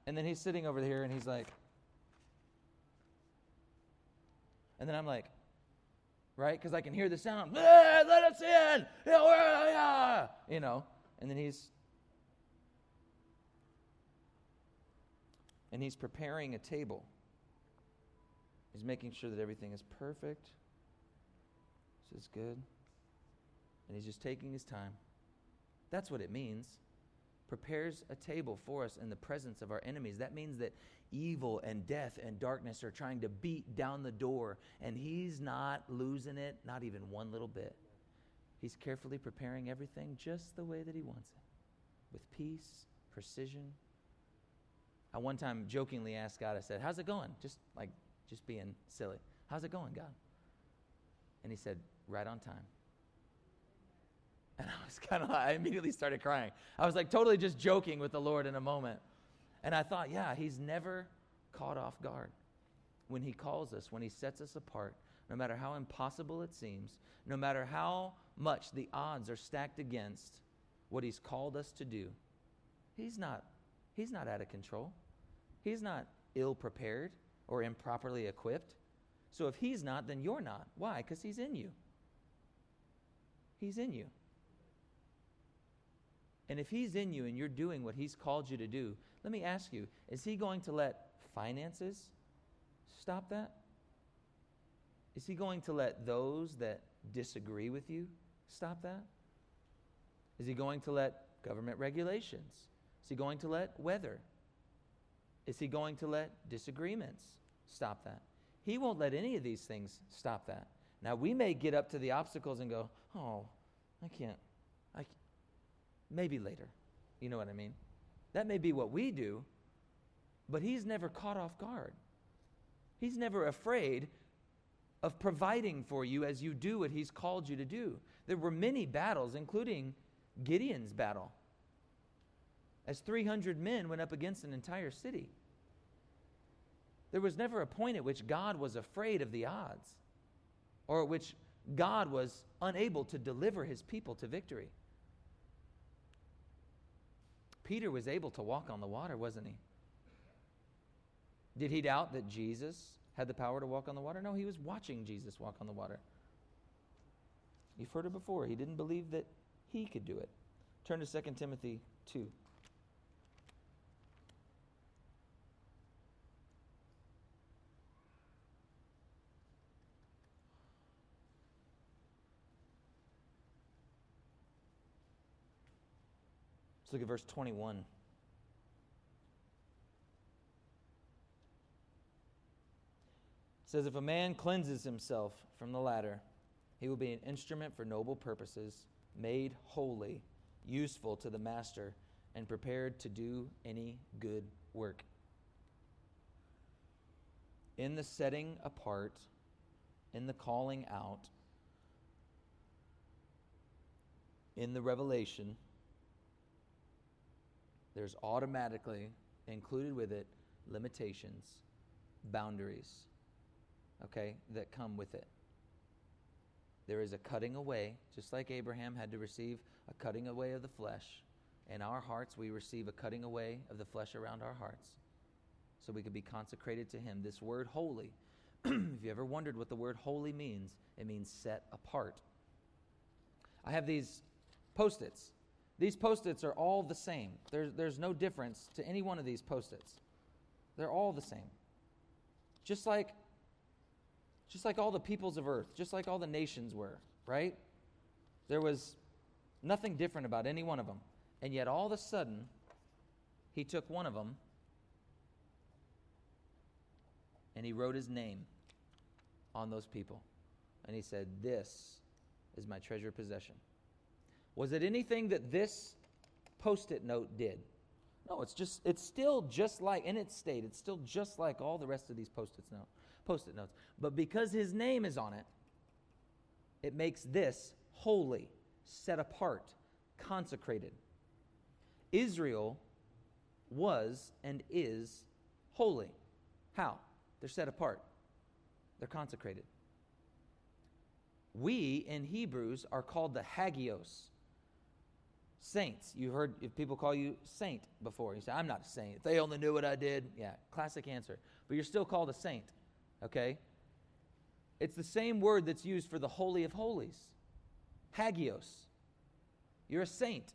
[SPEAKER 1] And then he's sitting over here and he's like, and then I'm like, right? Because I can hear the sound. Let us in. You know, and then he's and he's preparing a table. He's making sure that everything is perfect. This is good. And he's just taking his time. That's what it means. Prepares a table for us in the presence of our enemies. That means that evil and death and darkness are trying to beat down the door, and he's not losing it, not even one little bit. He's carefully preparing everything just the way that he wants it, with peace, precision. I one time jokingly asked God, I said, How's it going? Just like, just being silly. How's it going, God? And he said, Right on time. And I was kind of, I immediately started crying. I was like totally just joking with the Lord in a moment. And I thought, yeah, he's never caught off guard. When he calls us, when he sets us apart, no matter how impossible it seems, no matter how much the odds are stacked against what he's called us to do, he's not, he's not out of control. He's not ill prepared or improperly equipped. So if he's not, then you're not. Why? Because he's in you. He's in you. And if He's in you and you're doing what He's called you to do, let me ask you is He going to let finances stop that? Is He going to let those that disagree with you stop that? Is He going to let government regulations? Is He going to let weather? Is He going to let disagreements stop that? He won't let any of these things stop that. Now, we may get up to the obstacles and go, oh, I can't, I, Maybe later. You know what I mean? That may be what we do, but he's never caught off guard. He's never afraid of providing for you as you do what he's called you to do. There were many battles, including Gideon's battle, as 300 men went up against an entire city. There was never a point at which God was afraid of the odds or at which God was unable to deliver his people to victory. Peter was able to walk on the water, wasn't he? Did he doubt that Jesus had the power to walk on the water? No, he was watching Jesus walk on the water. You've heard it before. He didn't believe that he could do it. Turn to 2 Timothy 2. Look at verse 21. It says, If a man cleanses himself from the latter, he will be an instrument for noble purposes, made holy, useful to the master, and prepared to do any good work. In the setting apart, in the calling out, in the revelation, there's automatically included with it limitations, boundaries, okay, that come with it. There is a cutting away, just like Abraham had to receive a cutting away of the flesh. In our hearts, we receive a cutting away of the flesh around our hearts so we could be consecrated to Him. This word holy, if you ever wondered what the word holy means, it means set apart. I have these post its these post its are all the same. There's, there's no difference to any one of these post its. They're all the same. Just like, just like all the peoples of earth, just like all the nations were, right? There was nothing different about any one of them. And yet, all of a sudden, he took one of them and he wrote his name on those people. And he said, This is my treasured possession. Was it anything that this post it note did? No, it's just it's still just like in its state, it's still just like all the rest of these post-its now. post it notes. But because his name is on it, it makes this holy, set apart, consecrated. Israel was and is holy. How? They're set apart, they're consecrated. We in Hebrews are called the hagios, saints. You heard if people call you saint before. You say, I'm not a saint. If they only knew what I did, yeah, classic answer. But you're still called a saint, okay? It's the same word that's used for the Holy of Holies hagios. You're a saint.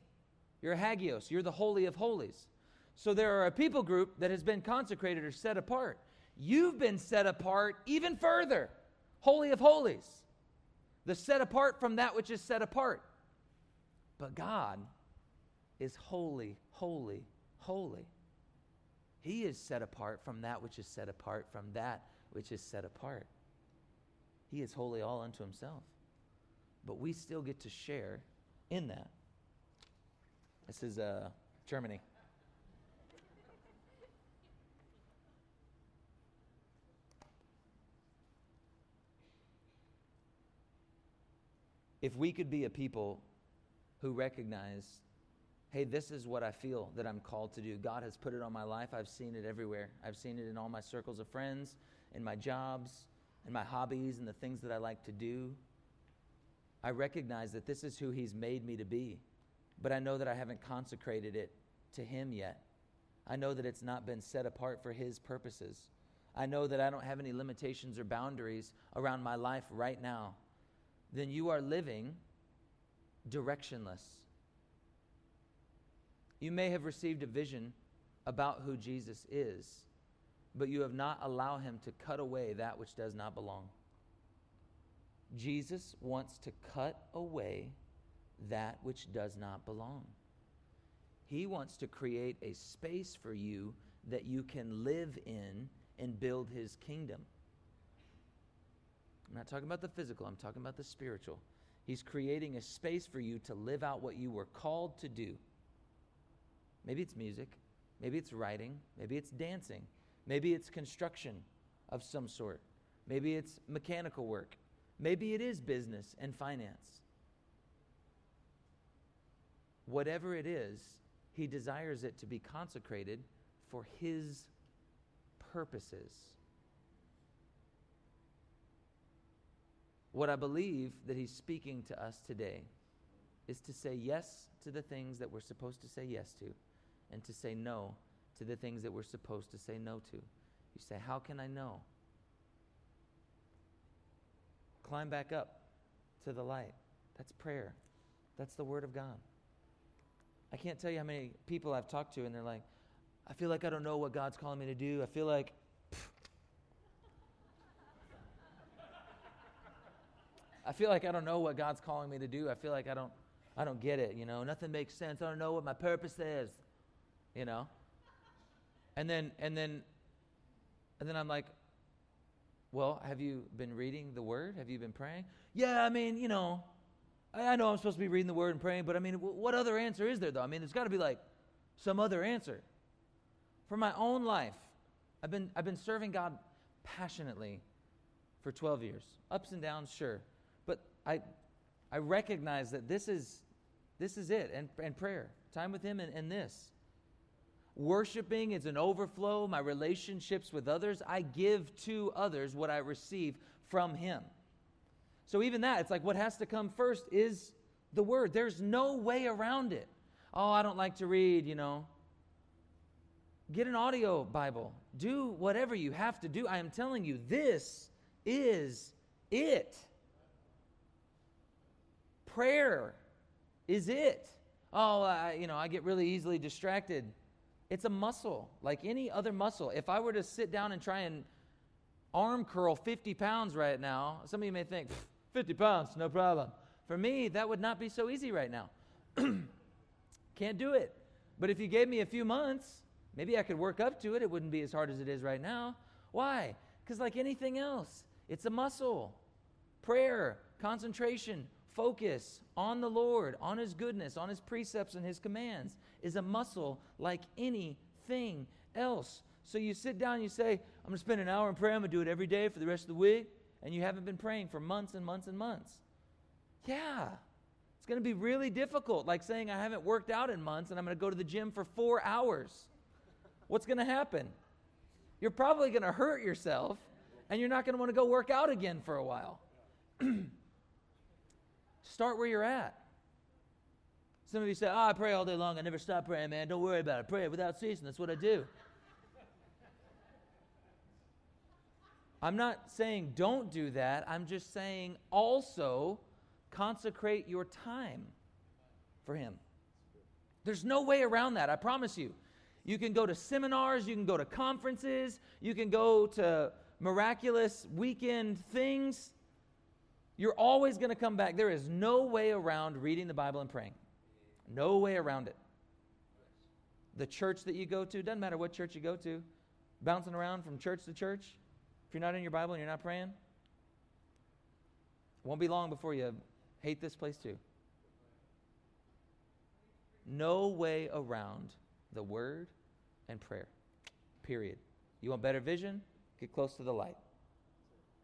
[SPEAKER 1] You're a hagios. You're the Holy of Holies. So there are a people group that has been consecrated or set apart. You've been set apart even further. Holy of Holies. The set apart from that which is set apart. But God is holy, holy, holy. He is set apart from that which is set apart from that which is set apart. He is holy all unto himself. But we still get to share in that. This is uh, Germany. If we could be a people who recognize, hey, this is what I feel that I'm called to do. God has put it on my life. I've seen it everywhere. I've seen it in all my circles of friends, in my jobs, in my hobbies, and the things that I like to do. I recognize that this is who He's made me to be, but I know that I haven't consecrated it to Him yet. I know that it's not been set apart for His purposes. I know that I don't have any limitations or boundaries around my life right now. Then you are living directionless. You may have received a vision about who Jesus is, but you have not allowed him to cut away that which does not belong. Jesus wants to cut away that which does not belong. He wants to create a space for you that you can live in and build his kingdom. I'm not talking about the physical, I'm talking about the spiritual. He's creating a space for you to live out what you were called to do. Maybe it's music, maybe it's writing, maybe it's dancing, maybe it's construction of some sort, maybe it's mechanical work, maybe it is business and finance. Whatever it is, he desires it to be consecrated for his purposes. What I believe that he's speaking to us today is to say yes to the things that we're supposed to say yes to and to say no to the things that we're supposed to say no to. You say, How can I know? Climb back up to the light. That's prayer, that's the Word of God. I can't tell you how many people I've talked to, and they're like, I feel like I don't know what God's calling me to do. I feel like I feel like I don't know what God's calling me to do. I feel like I don't, I don't get it. You know, nothing makes sense. I don't know what my purpose is. You know, and then and then, and then I'm like, well, have you been reading the Word? Have you been praying? Yeah, I mean, you know, I, I know I'm supposed to be reading the Word and praying, but I mean, w- what other answer is there though? I mean, there's got to be like some other answer. For my own life, I've been I've been serving God passionately for 12 years. Ups and downs, sure. I, I recognize that this is, this is it, and, and prayer, time with Him, and, and this. Worshiping is an overflow. My relationships with others, I give to others what I receive from Him. So, even that, it's like what has to come first is the Word. There's no way around it. Oh, I don't like to read, you know. Get an audio Bible. Do whatever you have to do. I am telling you, this is it. Prayer is it. Oh, I, you know, I get really easily distracted. It's a muscle, like any other muscle. If I were to sit down and try and arm curl 50 pounds right now, some of you may think, 50 pounds, no problem. For me, that would not be so easy right now. Can't do it. But if you gave me a few months, maybe I could work up to it. It wouldn't be as hard as it is right now. Why? Because, like anything else, it's a muscle. Prayer, concentration, focus on the Lord, on His goodness, on His precepts and His commands is a muscle like anything else. So you sit down and you say, I'm going to spend an hour in prayer. I'm going to do it every day for the rest of the week. And you haven't been praying for months and months and months. Yeah. It's going to be really difficult, like saying I haven't worked out in months and I'm going to go to the gym for four hours. What's going to happen? You're probably going to hurt yourself and you're not going to want to go work out again for a while. Start where you're at. Some of you say, Oh, I pray all day long. I never stop praying, man. Don't worry about it. Pray without ceasing. That's what I do. I'm not saying don't do that. I'm just saying also consecrate your time for Him. There's no way around that, I promise you. You can go to seminars, you can go to conferences, you can go to miraculous weekend things. You're always going to come back. There is no way around reading the Bible and praying. No way around it. The church that you go to, doesn't matter what church you go to, bouncing around from church to church, if you're not in your Bible and you're not praying, won't be long before you hate this place too. No way around the Word and prayer. Period. You want better vision? Get close to the light.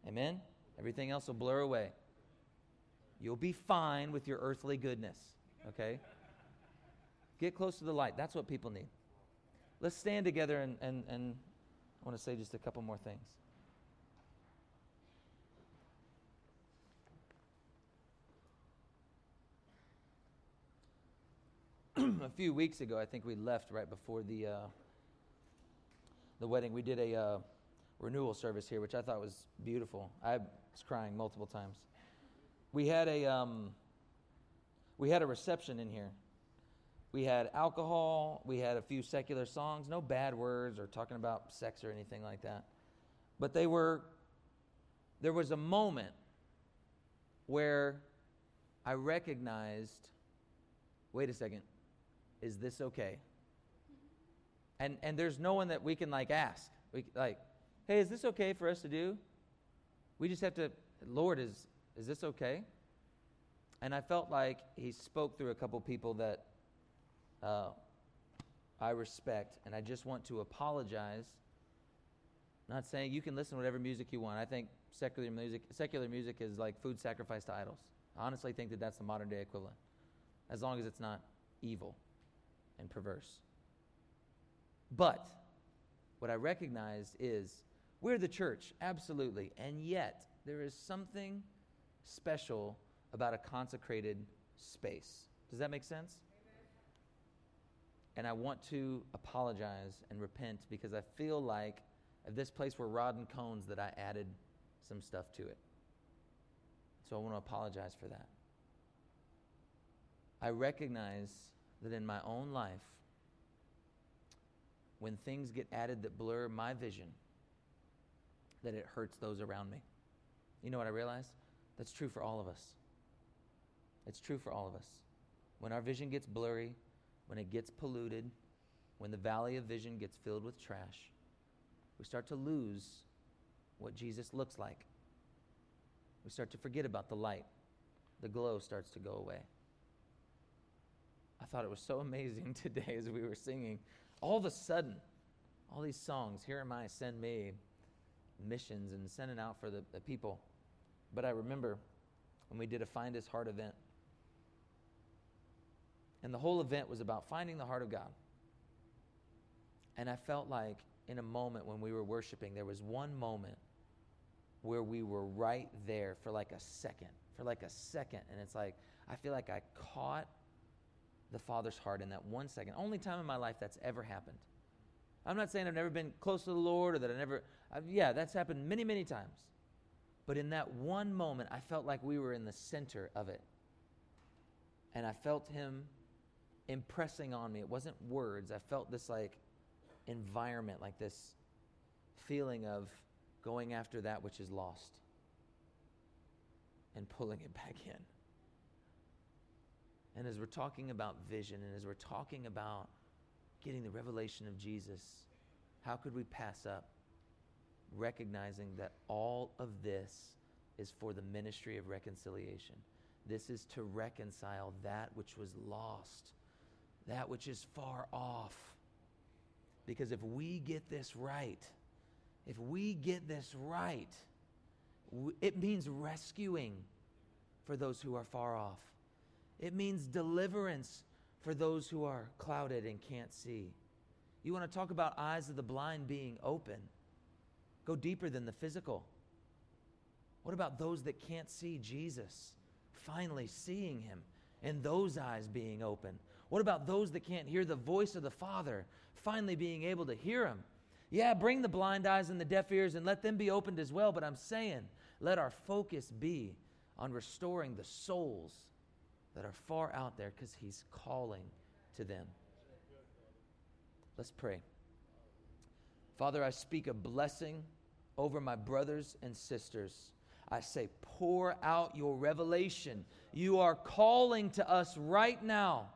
[SPEAKER 1] Amen? Everything else will blur away. You'll be fine with your earthly goodness. Okay? Get close to the light. That's what people need. Let's stand together and, and, and I want to say just a couple more things. a few weeks ago, I think we left right before the uh, the wedding. We did a uh, renewal service here, which I thought was beautiful. I was crying multiple times. We had a um, we had a reception in here. We had alcohol. We had a few secular songs. No bad words or talking about sex or anything like that. But they were. There was a moment where I recognized. Wait a second is this okay? And, and there's no one that we can like ask. We, like, hey, is this okay for us to do? We just have to, Lord, is, is this okay? And I felt like he spoke through a couple people that uh, I respect, and I just want to apologize. Not saying you can listen to whatever music you want. I think secular music, secular music is like food sacrificed to idols. I honestly think that that's the modern day equivalent, as long as it's not evil and perverse. But what I recognize is we're the church, absolutely. And yet, there is something special about a consecrated space. Does that make sense? And I want to apologize and repent because I feel like at this place where rod and cones that I added some stuff to it. So I want to apologize for that. I recognize that in my own life, when things get added that blur my vision, that it hurts those around me. You know what I realize? That's true for all of us. It's true for all of us. When our vision gets blurry, when it gets polluted, when the valley of vision gets filled with trash, we start to lose what Jesus looks like. We start to forget about the light. The glow starts to go away. I thought it was so amazing today as we were singing. All of a sudden, all these songs, Here Am I, Send Me, missions, and sending out for the, the people. But I remember when we did a Find His Heart event. And the whole event was about finding the heart of God. And I felt like in a moment when we were worshiping, there was one moment where we were right there for like a second, for like a second. And it's like, I feel like I caught the Father's heart in that one second. Only time in my life that's ever happened. I'm not saying I've never been close to the Lord or that I never, I've, yeah, that's happened many, many times. But in that one moment, I felt like we were in the center of it. And I felt Him impressing on me. It wasn't words, I felt this like environment, like this feeling of going after that which is lost and pulling it back in. And as we're talking about vision and as we're talking about getting the revelation of Jesus, how could we pass up recognizing that all of this is for the ministry of reconciliation? This is to reconcile that which was lost, that which is far off. Because if we get this right, if we get this right, it means rescuing for those who are far off. It means deliverance for those who are clouded and can't see. You want to talk about eyes of the blind being open? Go deeper than the physical. What about those that can't see Jesus? Finally seeing him and those eyes being open. What about those that can't hear the voice of the Father? Finally being able to hear him. Yeah, bring the blind eyes and the deaf ears and let them be opened as well. But I'm saying, let our focus be on restoring the souls that are far out there because He's calling to them. Let's pray. Father, I speak a blessing over my brothers and sisters. I say, pour out your revelation. You are calling to us right now.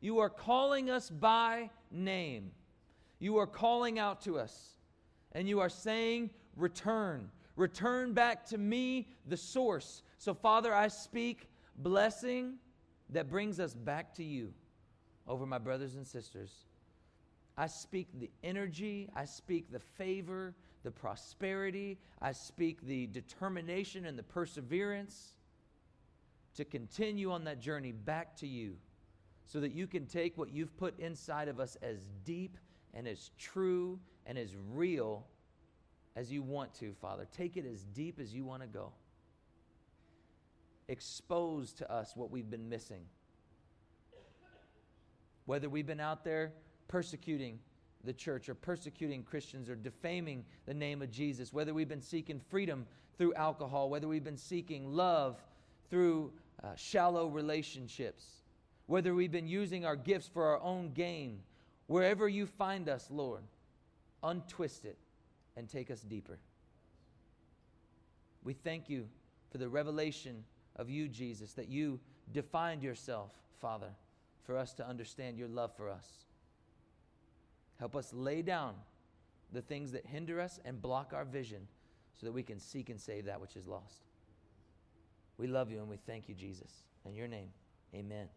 [SPEAKER 1] You are calling us by name. You are calling out to us. And you are saying, Return. Return back to me, the source. So, Father, I speak blessing that brings us back to you over my brothers and sisters. I speak the energy, I speak the favor, the prosperity, I speak the determination and the perseverance to continue on that journey back to you so that you can take what you've put inside of us as deep and as true and as real as you want to, Father. Take it as deep as you want to go. Expose to us what we've been missing. Whether we've been out there persecuting the church or persecuting Christians or defaming the name of Jesus, whether we've been seeking freedom through alcohol, whether we've been seeking love through uh, shallow relationships, whether we've been using our gifts for our own gain, wherever you find us, Lord, untwist it and take us deeper. We thank you for the revelation of you, Jesus, that you defined yourself, Father, for us to understand your love for us. Help us lay down the things that hinder us and block our vision so that we can seek and save that which is lost. We love you and we thank you, Jesus. In your name, amen.